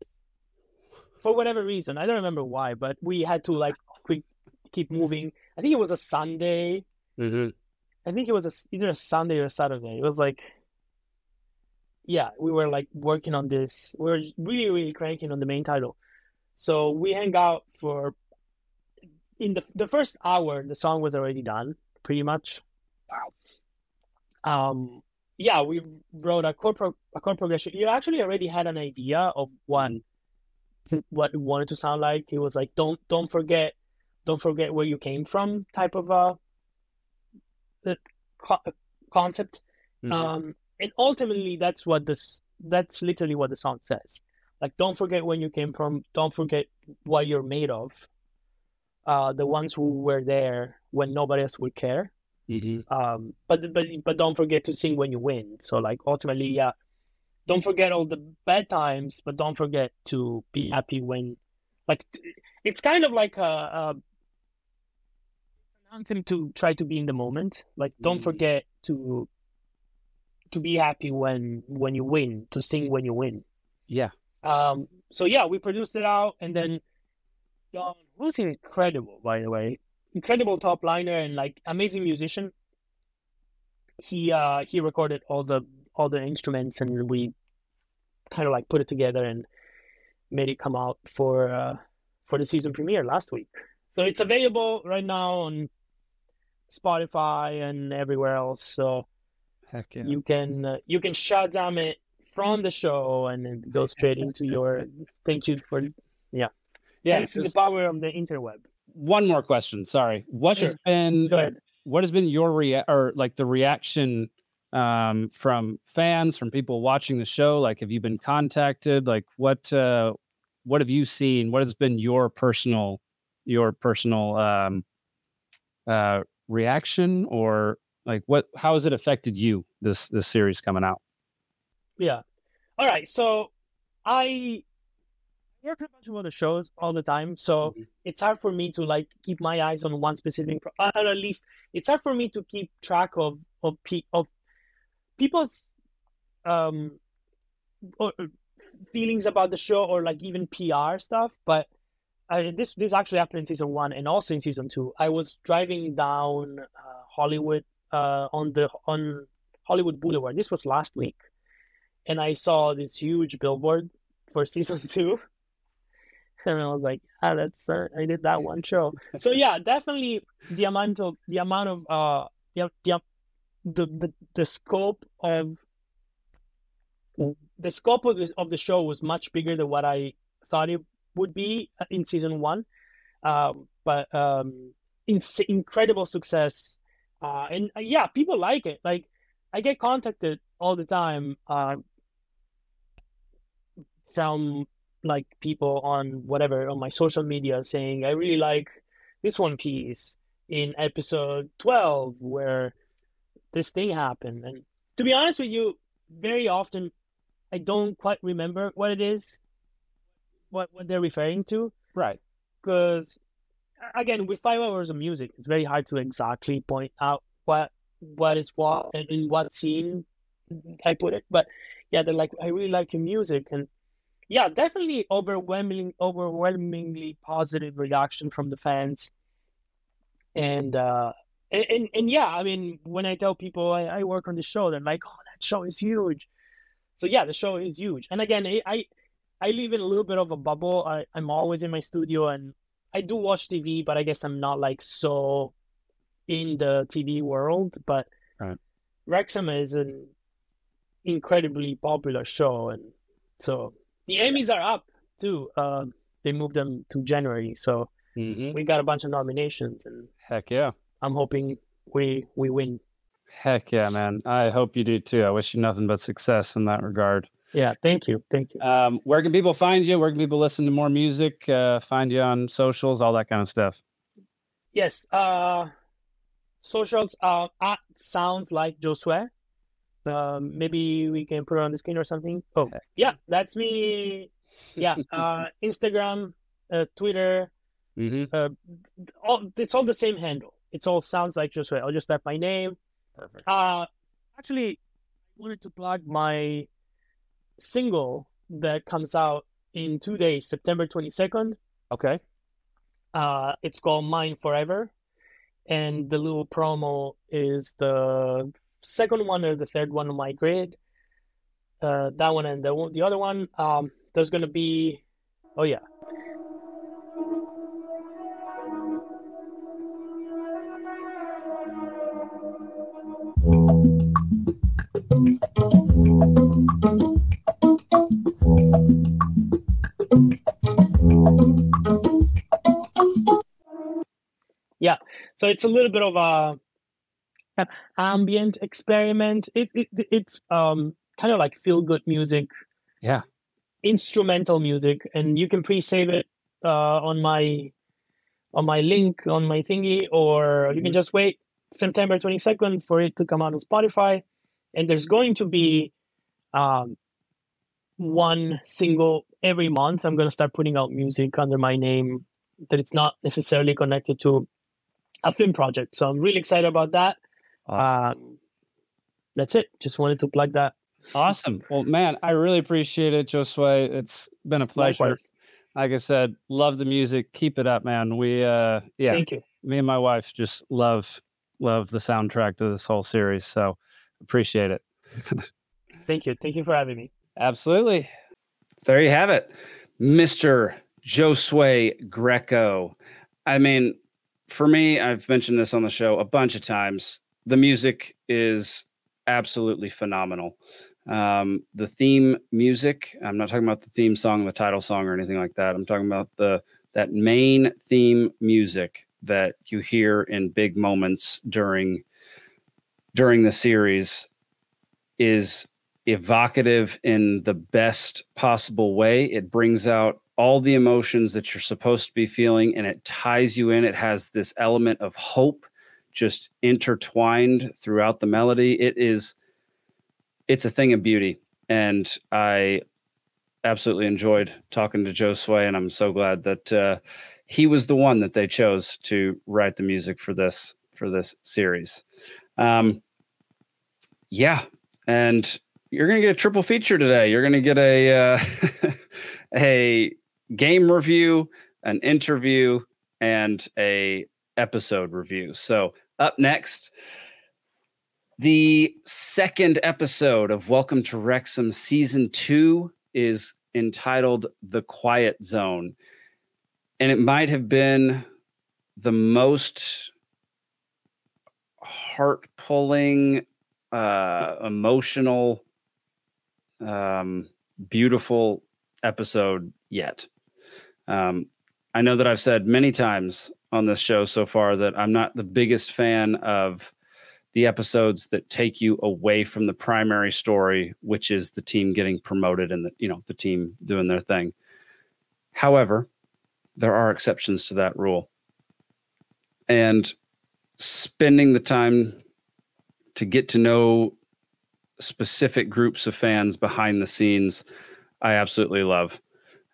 Speaker 3: for whatever reason. I don't remember why, but we had to like quick keep moving. I think it was a Sunday.
Speaker 2: Mm-hmm.
Speaker 3: I think it was a, either a Sunday or a Saturday. It was like, yeah, we were like working on this. We were really really cranking on the main title. So we hang out for in the the first hour. The song was already done, pretty much. Wow. Um, yeah, we wrote a chord, pro- a chord progression. You actually already had an idea of one, what it wanted to sound like. It was like don't don't forget, don't forget where you came from type of a, a concept. Mm-hmm. Um, and ultimately, that's what this that's literally what the song says. Like, don't forget when you came from. Don't forget what you're made of. Uh, the ones who were there when nobody else would care.
Speaker 2: Mm-hmm.
Speaker 3: Um, but but but don't forget to sing when you win. So like ultimately, yeah, don't forget all the bad times, but don't forget to be happy when, like, it's kind of like a, a anthem to try to be in the moment. Like, don't mm-hmm. forget to to be happy when when you win, to sing when you win.
Speaker 2: Yeah.
Speaker 3: Um. So yeah, we produced it out, and then Don, who's incredible, by the way, incredible top liner and like amazing musician. He uh he recorded all the all the instruments and we kind of like put it together and made it come out for uh for the season premiere last week. So it's available right now on Spotify and everywhere else. So
Speaker 2: Heck yeah.
Speaker 3: you can uh, you can Shazam it from the show and then go (laughs) straight into your thank you for yeah
Speaker 2: yeah.
Speaker 3: thanks to the power of the interweb.
Speaker 2: one more question. Sorry. What has been
Speaker 3: Go ahead.
Speaker 2: what has been your rea- or like the reaction um from fans from people watching the show like have you been contacted like what uh what have you seen what has been your personal your personal um uh reaction or like what how has it affected you this this series coming out
Speaker 3: Yeah. All right. So I work on a bunch of other shows all the time, so
Speaker 2: Mhm.
Speaker 3: it's hard for me to like keep my eyes on one specific, pro- uh, or at least it's hard for me to keep track of of pe- of people's um or, or feelings about the show or like even PR stuff. But I, this this actually happened in season one and also in season two. I was driving down uh, Hollywood uh, on the on Hollywood Boulevard. This was last week, and I saw this huge billboard for season (laughs) two. And I was like, ah, that's uh, I did that one show. So yeah, definitely the amount of the amount of uh the the the the, scope of the scope of this, of the show was much bigger than what I thought it would be uh, in season one. Um, but um, ins- incredible success, uh, and uh, yeah, people like it. Like I get contacted all the time. Uh, some like people on whatever on my social media saying I really like this one piece in episode twelve where this thing happened. And to be honest with you, very often I don't quite remember what it is, what what they're referring to,
Speaker 2: right
Speaker 3: because again, with five hours of music, it's very hard to exactly point out what what is what and in what scene I put it. But yeah, they're like, I really like your music, and yeah, definitely overwhelming, overwhelmingly positive reaction from the fans, and uh, and, and, and yeah, I mean, when I tell people I, I work on the show, they're like, oh, that show is huge. So yeah, the show is huge, and again, I I, I live in a little bit of a bubble. I, I'm always in my studio, and I do watch TV, but I guess I'm not like so in the TV world. But
Speaker 2: Right.
Speaker 3: Wrexham is an incredibly popular show, and so the Emmys are up too. Uh, they moved them to January, so
Speaker 2: mm-hmm.
Speaker 3: we got a bunch of nominations, and
Speaker 2: heck yeah
Speaker 3: I'm hoping we we win.
Speaker 2: heck yeah man i hope you do too i wish you nothing but success in that regard
Speaker 3: Yeah, thank you, thank you.
Speaker 2: Um, where can people find you? Where can people listen to more music? Uh, find you on socials, all that kind of stuff.
Speaker 3: Yes, uh, socials uh, at sounds like Giosuè. Um, maybe we can put it on the screen or something. Oh, yeah, that's me. Yeah, uh, (laughs) Instagram, uh, Twitter,
Speaker 2: Mm-hmm.
Speaker 3: uh, all it's all the same handle. It's all sounds like Giosuè. I'll just type my name.
Speaker 2: Perfect.
Speaker 3: Uh, actually, I wanted to plug my single that comes out in two days, September twenty second.
Speaker 2: Okay.
Speaker 3: Uh, it's called Mine Forever, and the little promo is the second one or the third one on my grid. Uh, that one and the the other one. Um, there's gonna be, oh yeah. So it's a little bit of a an ambient experiment. It, it it's um kind of like feel good music.
Speaker 2: Yeah.
Speaker 3: Instrumental music, and you can pre-save it uh, on my on my link on my thingy, or you can just wait September twenty second for it to come out on Spotify. And there's going to be um one single every month. I'm gonna start putting out music under my name that it's not necessarily connected to a film project. So I'm really excited about that.
Speaker 2: Awesome.
Speaker 3: Um, that's it. Just wanted to plug that.
Speaker 2: awesome. Well, man, I really appreciate it, Giosuè. It's been a pleasure.
Speaker 3: Likewise.
Speaker 2: like I said, love the music. Keep it up, man. We uh yeah.
Speaker 3: Thank you.
Speaker 2: Me and my wife just love love the soundtrack to this whole series. So appreciate it. (laughs)
Speaker 3: Thank you. Thank you for having me.
Speaker 2: Absolutely. There you have it. Mr. Giosuè Greco. I mean, for me, I've mentioned this on the show a bunch of times. The music is absolutely phenomenal. Um, the theme music, I'm not talking about the theme song, the title song, or anything like that. I'm talking about the that main theme music that you hear in big moments during during the series is evocative in the best possible way. It brings out all the emotions that you're supposed to be feeling and it ties you in. It has this element of hope just intertwined throughout the melody. It is it's a thing of beauty. And I absolutely enjoyed talking to Giosuè, and I'm so glad that uh, he was the one that they chose to write the music for this for this series. Um, yeah, and you're gonna get a triple feature today. You're gonna get a uh, (laughs) a game review, an interview, and a episode review. So up next, the second episode of Welcome to Wrexham season two is entitled The Quiet Zone. And it might have been the most heart pulling, uh, emotional, um, beautiful episode yet. Um, I know that I've said many times on this show so far that I'm not the biggest fan of the episodes that take you away from the primary story, which is the team getting promoted and the you know the team doing their thing. However, there are exceptions to that rule. And spending the time to get to know specific groups of fans behind the scenes, I absolutely love,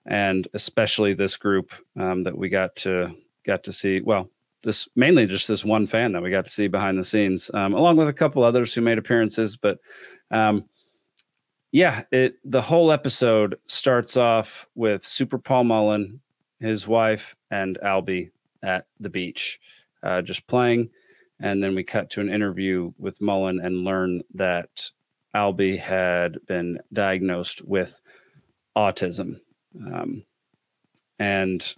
Speaker 2: and especially this group um, that we got to got to see. Well, this mainly just this one fan that we got to see behind the scenes, um, along with a couple others who made appearances. But um, yeah, it the whole episode starts off with Super Paul Mullin, his wife, and Albie at the beach, uh, just playing. And then we cut to an interview with Mullin and learn that Albie had been diagnosed with autism. Um, and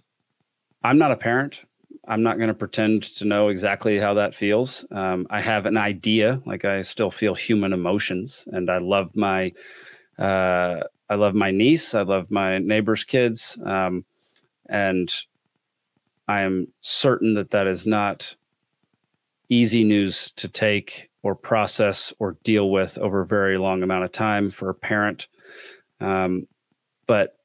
Speaker 2: I'm not a parent. I'm not going to pretend to know exactly how that feels. Um, I have an idea, like I still feel human emotions, and I love my, uh, I love my niece. I love my neighbor's kids, um, and I am certain that that is not easy news to take or process or deal with over a very long amount of time for a parent. Um, but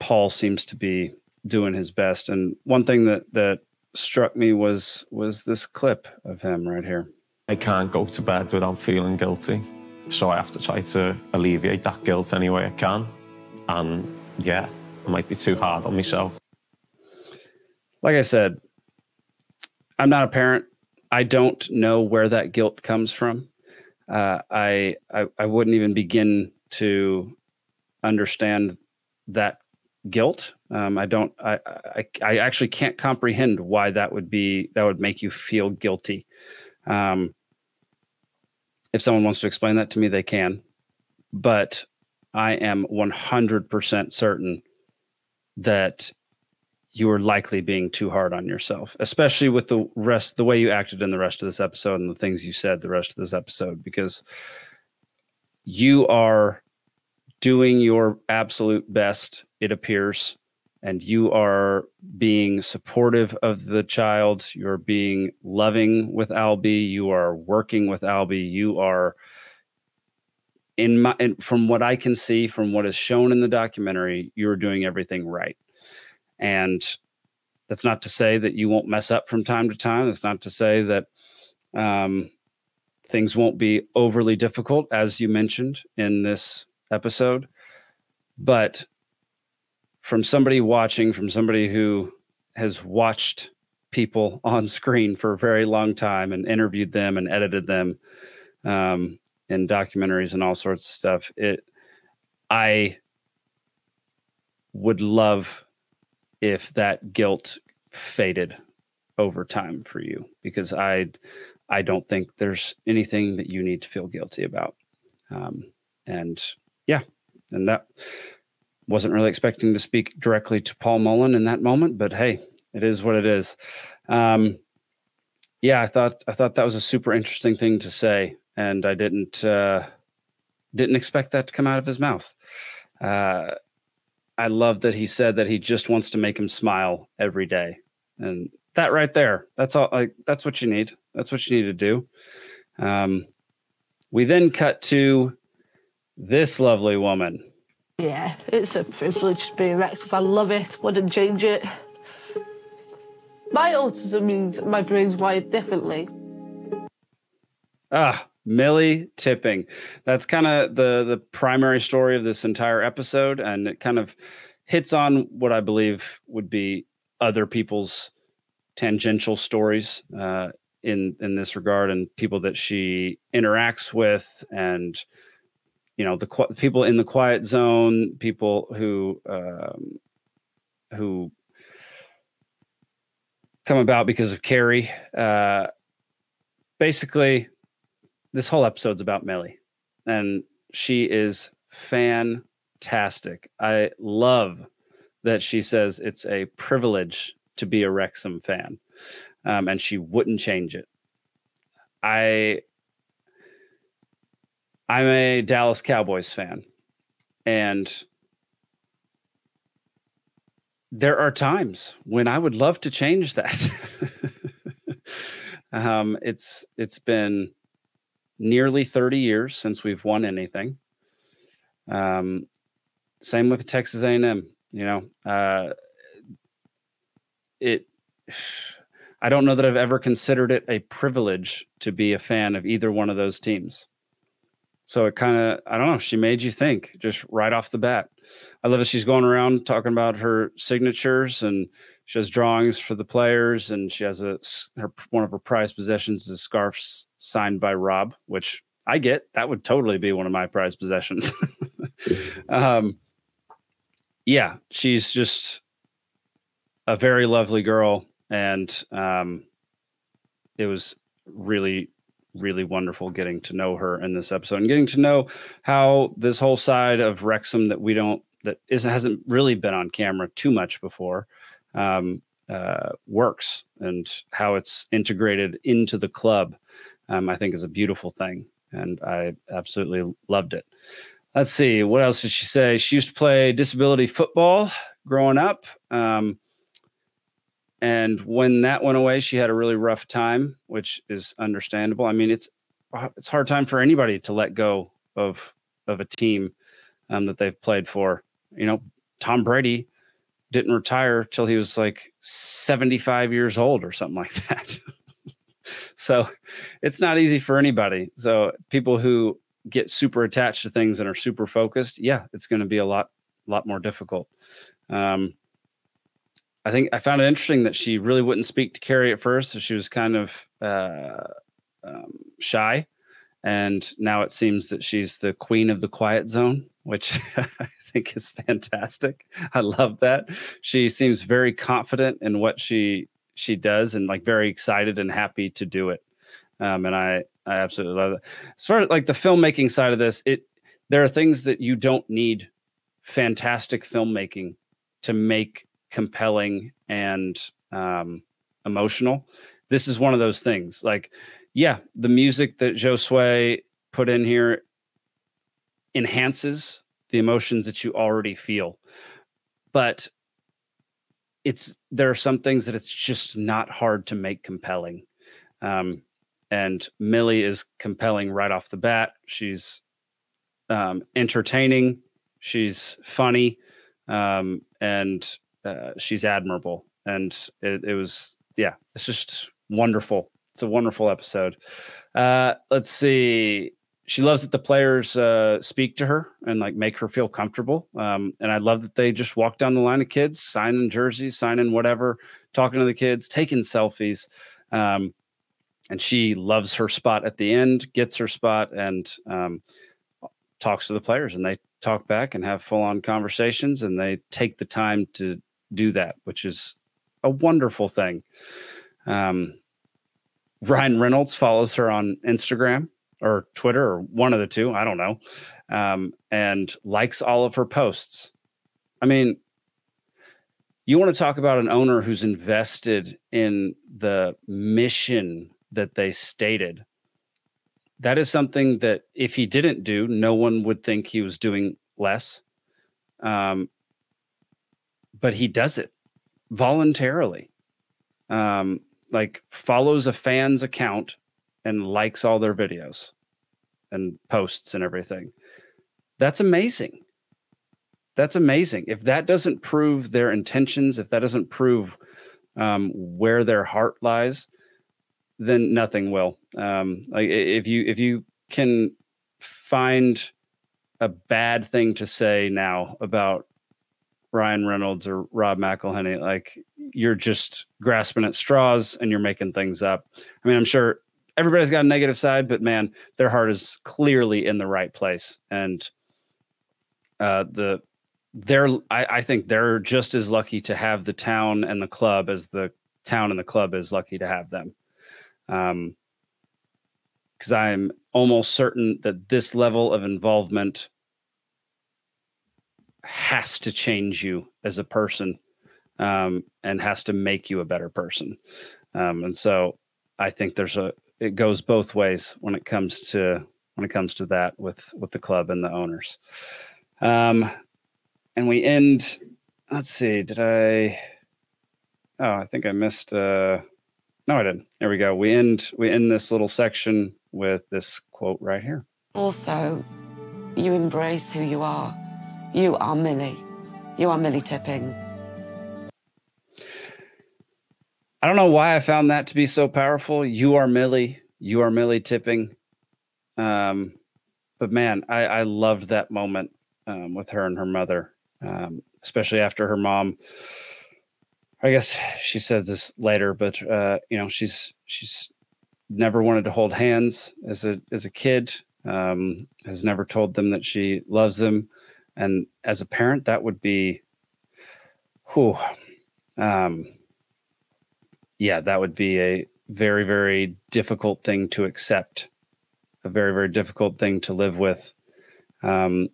Speaker 2: Paul seems to be doing his best. And one thing that that struck me was was this clip of him right here.
Speaker 4: I can't go to bed without feeling guilty, so I have to try to alleviate that guilt any way I can. And yeah, I might be too hard on myself.
Speaker 2: Like I said, I'm not a parent. I don't know where that guilt comes from. Uh, I, I I wouldn't even begin to understand that guilt. Um, I don't. I, I, I actually can't comprehend why that would be. That would make you feel guilty. Um, if someone wants to explain that to me, they can. But I am 100% certain that you are likely being too hard on yourself, especially with the rest, the way you acted in the rest of this episode and the things you said the rest of this episode, because you are doing your absolute best, it appears, and you are being supportive of the child. You're being loving with Albie. You are working with Albie. You are in my and from what I can see from what is shown in the documentary, you're doing everything right. And that's not to say that you won't mess up from time to time. That's not to say that um, things won't be overly difficult, as you mentioned in this episode. But from somebody watching, from somebody who has watched people (laughs) on screen for a very long time and interviewed them and edited them um, in documentaries and all sorts of stuff, it I would love if that guilt faded over time for you because I I don't think there's anything that you need to feel guilty about. Um, and yeah, and that wasn't really expecting to speak directly to Paul Mullin in that moment, but hey, it is what it is. Um, yeah, I thought I thought that was a super interesting thing to say, and I didn't uh, didn't expect that to come out of his mouth. Uh, I love that he said that he just wants to make him smile every day, and that right there, that's all. Like that's what you need. That's what you need to do. Um, we then cut to this lovely woman.
Speaker 5: Yeah, it's a privilege to be a Wrexham I Love it. Wouldn't change it. My autism means my brain's wired differently.
Speaker 2: Ah, Millie Tipping. That's kind of the the primary story of this entire episode, and it kind of hits on what I believe would be other people's tangential stories uh, in in this regard, and people that she interacts with, and you know the qu- people in the quiet zone, people who um, who come about because of Carrie. Uh, basically, this whole episode's about Millie, and she is fantastic. I love that she says it's a privilege to be a Wrexham fan, um, and she wouldn't change it. I I'm a Dallas Cowboys fan, and there are times when I would love to change that. (laughs) um, it's it's been nearly 30 years since we've won anything. Um, same with Texas A&M. You know, uh, it. I don't know that I've ever considered it a privilege to be a fan of either one of those teams. So it kind of, I don't know, she made you think just right off the bat. I love that she's going around talking about her signatures and she has drawings for the players and she has a her one of her prized possessions is scarves signed by Rob, which I get. That would totally be one of my prized possessions. (laughs) um, yeah, she's just a very lovely girl, and um, it was really really wonderful getting to know her in this episode and getting to know how this whole side of Wrexham that we don't that isn't hasn't really been on camera too much before um, uh, works and how it's integrated into the club. Um, I think is a beautiful thing, and I absolutely loved it. Let's see what else did she say. She used to play disability football growing up. Um, and when that went away, she had a really rough time, which is understandable. I mean, it's uh, it's hard time for anybody to let go of of a team um, that they've played for. You know, Tom Brady didn't retire till he was like 75 years old or something like (laughs) that. so it's not easy for anybody. So people who get super attached to things and are super focused, yeah, it's going to be a lot lot more difficult. Um, I think I found it interesting that she really wouldn't speak to Carrie at first. So she was kind of uh, um, shy. And now it seems that she's the queen of the quiet zone, which (laughs) I think is fantastic. I love that. She seems very confident in what she she does and like very excited and happy to do it. Um, and I I absolutely love it. As far as like the filmmaking side of this, it there are things that you don't need fantastic filmmaking to make compelling and um, emotional. This is one of those things. Like, yeah, the music that Giosuè put in here enhances the emotions that you already feel, but it's there are some things that it's just not hard to make compelling. Um, and Millie is compelling right off the bat. She's um, entertaining. She's funny, um, and uh, she's admirable, and it, it, was yeah, it's just wonderful. It's a wonderful episode. Uh, let's see. She loves that the players uh, speak to her and like make her feel comfortable. Um, and I love that they just walk down the line of kids, signing jerseys, signing whatever, talking to the kids, taking selfies. Um, and she loves her spot at the end, gets her spot, and um, talks to the players, and they talk back and have full on conversations, and they take the time to do that, which is a wonderful thing. Um, Ryan Reynolds follows her on Instagram or Twitter or one of the two. I don't know. Um, and likes all of her posts. I mean, you want to talk about an owner who's invested in the mission that they stated. That is something that if he didn't do, no one would think he was doing less. Um, but he does it voluntarily. Um, like follows a fan's account and likes all their videos and posts and everything. That's amazing. That's amazing. If that doesn't prove their intentions, if that doesn't prove um, where their heart lies, then nothing will. Um, if you if you can find a bad thing to say now about Ryan Reynolds or Rob McElhenney, like you're just grasping at straws and you're making things up. I mean, I'm sure everybody's got a negative side, but man, their heart is clearly in the right place. And uh, the they're I, I think they're just as lucky to have the town and the club as the town and the club is lucky to have them. Um, because I'm almost certain that this level of involvement has to change you as a person um, and has to make you a better person. Um, and so I think there's a it goes both ways when it comes to when it comes to that with with the club and the owners. Um, and we end. Let's see. Did I? Oh, I think I missed. Uh, no, I didn't. There we go. We end. We end this little section with this quote right here.
Speaker 6: Also, you embrace who you are you are Millie. You are Millie Tipping.
Speaker 2: I don't know why I found that to be so powerful. You are Millie. You are Millie Tipping. Um, but man, I, I loved that moment um, with her and her mother, um, especially after her mom. I guess she says this later, but uh, you know, she's she's never wanted to hold hands as a as a kid. Um, has never told them that she loves them and as a parent that would be who um yeah that would be a very very difficult thing to accept a very very difficult thing to live with. Um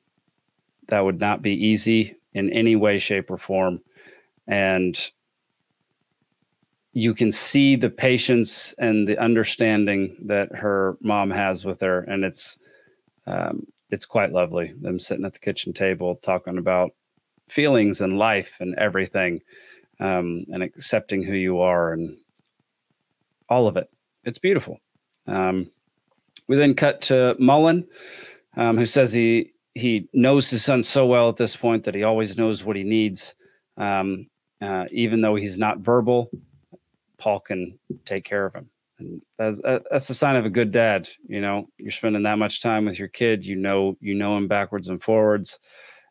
Speaker 2: that would not be easy in any way shape or form. And you can see the patience and the understanding that her mom has with her. And it's um, it's quite lovely. Them sitting at the kitchen table talking about feelings and life and everything, um, and accepting who you are and all of it. It's beautiful. Um, we then cut to Mullin, um, who says he he knows his son so well at this point that he always knows what he needs, um, uh, even though he's not verbal. Paul can take care of him and that's that's a sign of a good dad you know? You're spending that much time with your kid you know you know him backwards and forwards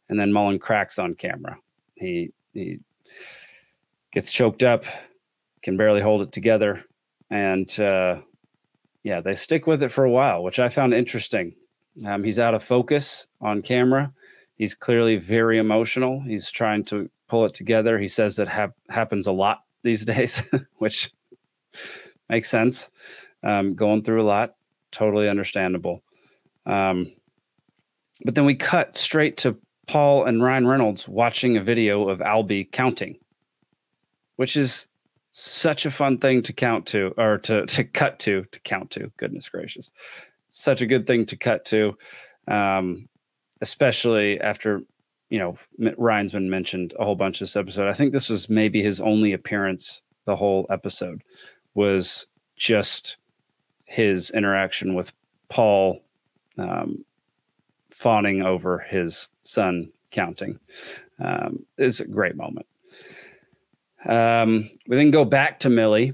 Speaker 2: and then mullin cracks on camera. He he gets choked up can barely hold it together and uh, yeah they stick with it for a while which i found interesting. Um, he's out of focus on camera. He's clearly very emotional. He's trying to pull it together. He says that ha- happens a lot these (laughs) days which makes sense. Um, going through a lot, totally understandable. Um, but then we cut straight to Paul and Ryan Reynolds watching a video of Albie counting, which is such a fun thing to count to or to to cut to to count to. Goodness gracious, such a good thing to cut to, um, especially after you know Ryan's been mentioned a whole bunch of this episode. I think this was maybe his only appearance the whole episode was just his interaction with Paul um, fawning over his son counting. Um, it's a great moment. Um, we then go back to Millie,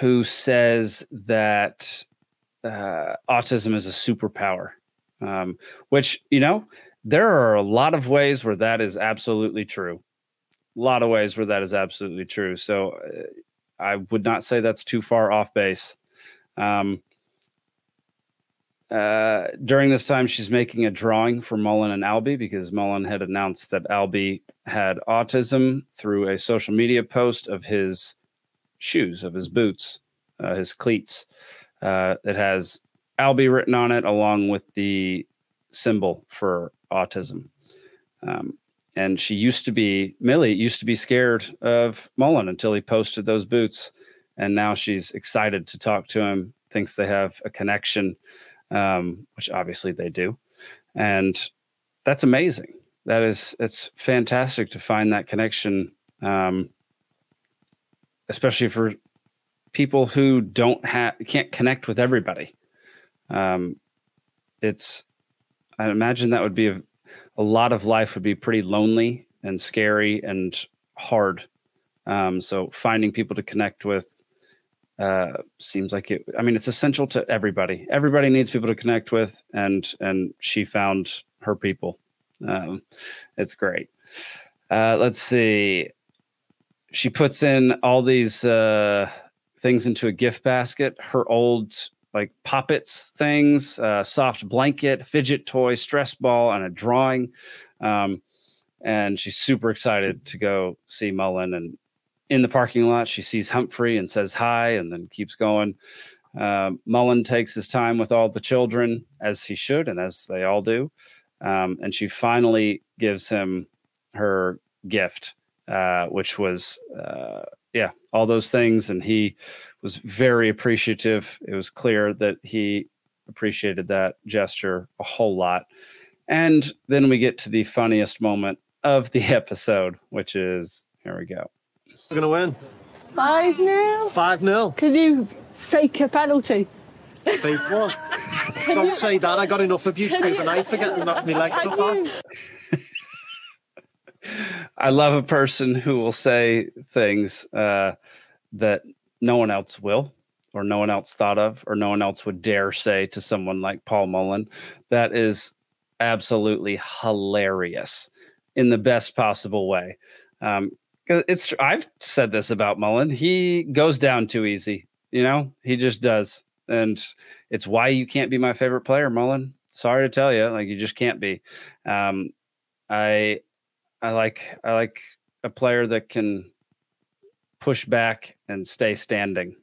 Speaker 2: who says that uh, autism is a superpower, um, which, you know, there are a lot of ways where that is absolutely true. A lot of ways where that is absolutely true. So, uh, I would not say that's too far off base. Um, uh, during this time, she's making a drawing for Mullin and Albie because Mullin had announced that Albie had autism through a social media post of his shoes, of his boots, uh, his cleats. Uh, it has Albie written on it along with the symbol for autism. Um, and she used to be, Millie used to be scared of Mullin until he posted those boots. And now she's excited to talk to him, thinks they have a connection um, which obviously they do. And that's amazing. That is, it's fantastic to find that connection, um, especially for people who don't have, can't connect with everybody. Um, it's, I imagine that would be a, a lot of life would be pretty lonely and scary and hard. Um, so finding people to connect with uh, seems like it. I mean, it's essential to everybody. Everybody needs people to connect with, and and she found her people. Um, it's great. Uh, let's see. She puts in all these uh, things into a gift basket. Her old like poppets things, uh, soft blanket, fidget toy, stress ball, and a drawing. Um, and she's super excited to go see Mullin and in the parking lot, she sees Humphrey and says hi and then keeps going. Uh, Mullin takes his time with all the children, as he should, and as they all do. Um, and she finally gives him her gift, uh, which was, uh, yeah, all those things. And he was very appreciative. It was clear that he appreciated that gesture a whole lot. And then we get to the funniest moment of the (laughs) episode, which is here we go.
Speaker 7: We're going to win.
Speaker 5: 5 0.
Speaker 7: 5 0.
Speaker 5: Can you fake a penalty?
Speaker 7: Fake what? Don't say that. I got enough abuse through the night for getting knocked my legs
Speaker 5: Can
Speaker 7: apart.
Speaker 5: you? (laughs)
Speaker 2: I love a person who will say things uh, that no one else will, or no one else thought of, or no one else would dare say to someone like Paul Mullin. That is absolutely hilarious in the best possible way. Um, it's I've said this about Mullin. He goes down too easy. You know, he just does, and it's why you can't be my favorite player, Mullin. Sorry to tell you, like you just can't be. Um, I I like I like a player that can push back and stay standing.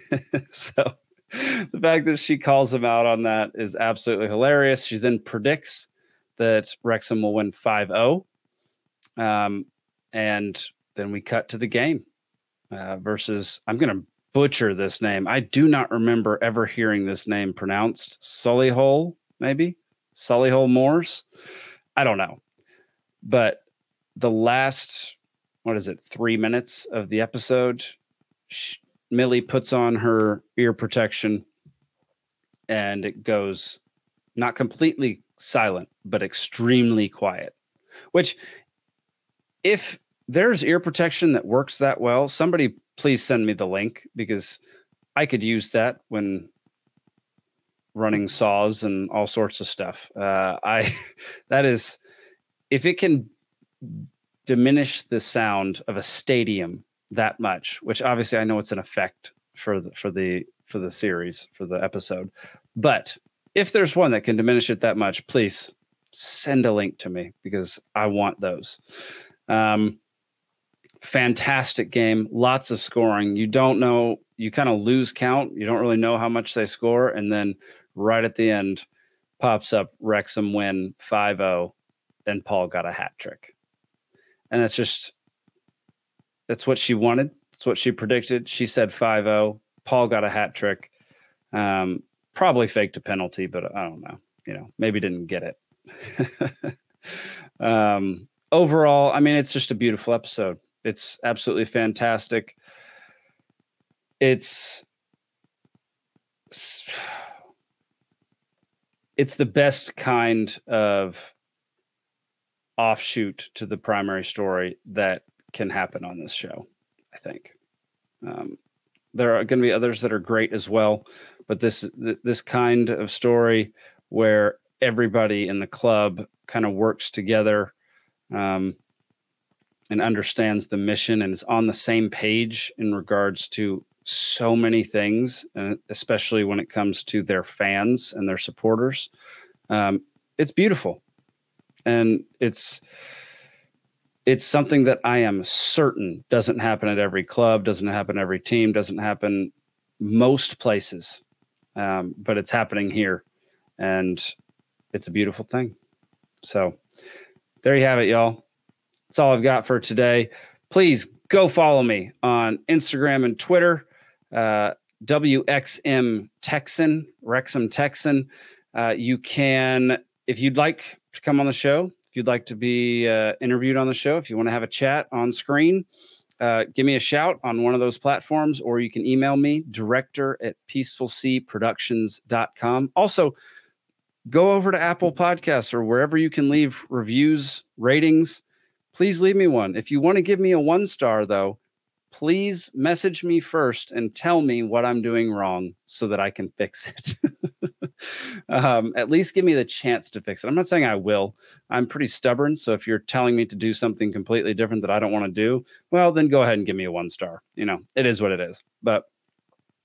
Speaker 2: (laughs) so the fact that she calls him out on that is absolutely hilarious. She then predicts that Wrexham will win 5-0. Um, and then we cut to the game uh, versus I'm going to butcher this name. I do not remember ever hearing this name pronounced. Sullyhole, maybe Sullyhole Moors. I don't know, but the last what is it three minutes of the episode, sh- Millie puts on her ear protection, and it goes not completely silent, but extremely quiet. Which, if there's ear protection that works that well, somebody please send me the link because I could use that when running saws and all sorts of stuff. Uh, I (laughs) that is if it can diminish the sound of a stadium that much, which obviously I know it's an effect for the for the for the series for the episode, but if there's one that can diminish it that much, please send a link to me because I want those. Um, fantastic game, lots of scoring. You don't know, you kind of lose count. You don't really know how much they score. And then right at the end pops up Wrexham win 5 0, and Paul got a hat trick. And that's just, that's what she wanted. That's what she predicted. She said 5 0. Paul got a hat trick. Um, probably faked a penalty, but I don't know. You know, maybe didn't get it. (laughs) um, overall, I mean, it's just a beautiful episode. It's absolutely fantastic. It's it's the best kind of offshoot to the primary story that can happen on this show. I think um, there are going to be others that are great as well, but this th- this kind of story where everybody in the club kind of works together um, and understands the mission and is on the same page in regards to so many things, uh, especially when it comes to their fans and their supporters. Um, it's beautiful, and it's it's something that I am certain doesn't happen at every club, doesn't happen every team, doesn't happen most places, um, but it's happening here, and it's a beautiful thing. So there you have it, y'all. That's all I've got for today. Please go follow me on Instagram and Twitter. Uh, WXM Texan, Wrexham Texan. Uh, you can, if you'd like to come on the show, if you'd like to be uh, interviewed on the show, if you want to have a chat on screen, uh, give me a shout on one of those platforms, or you can email me, director at peacefulseaproductions.com. Also, go over to Apple Podcasts or wherever you can leave reviews, ratings. Please leave me one. If you want to give me a one star, though, please message me first and tell me what I'm doing wrong so that I can fix (laughs) it. um, at least give me the chance to fix it. I'm not saying I will. I'm pretty stubborn. So if you're telling me to do something completely different that I don't want to do, well, then go ahead and give me a one star. You know, it is what it is. But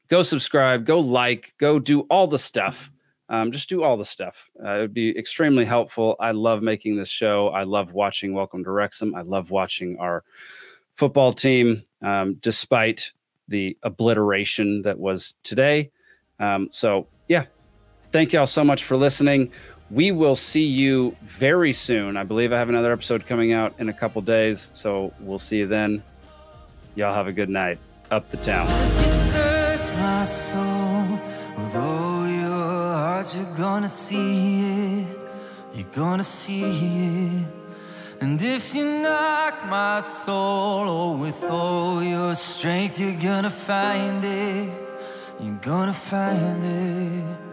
Speaker 2: go subscribe, go like, go do all the stuff. Um, just do all the stuff. Uh, it would be extremely helpful. I love making this show. I love watching Welcome to Wrexham. I love watching our football team, um, despite the obliteration that was today. Um, so, yeah, thank y'all so much for listening. We will see you very soon. I believe I have another episode coming out in a couple days. So, we'll see you then. Y'all have a good night. Up the town. And if you knock my soul, oh, with all your strength, you're gonna find it. You're gonna find it.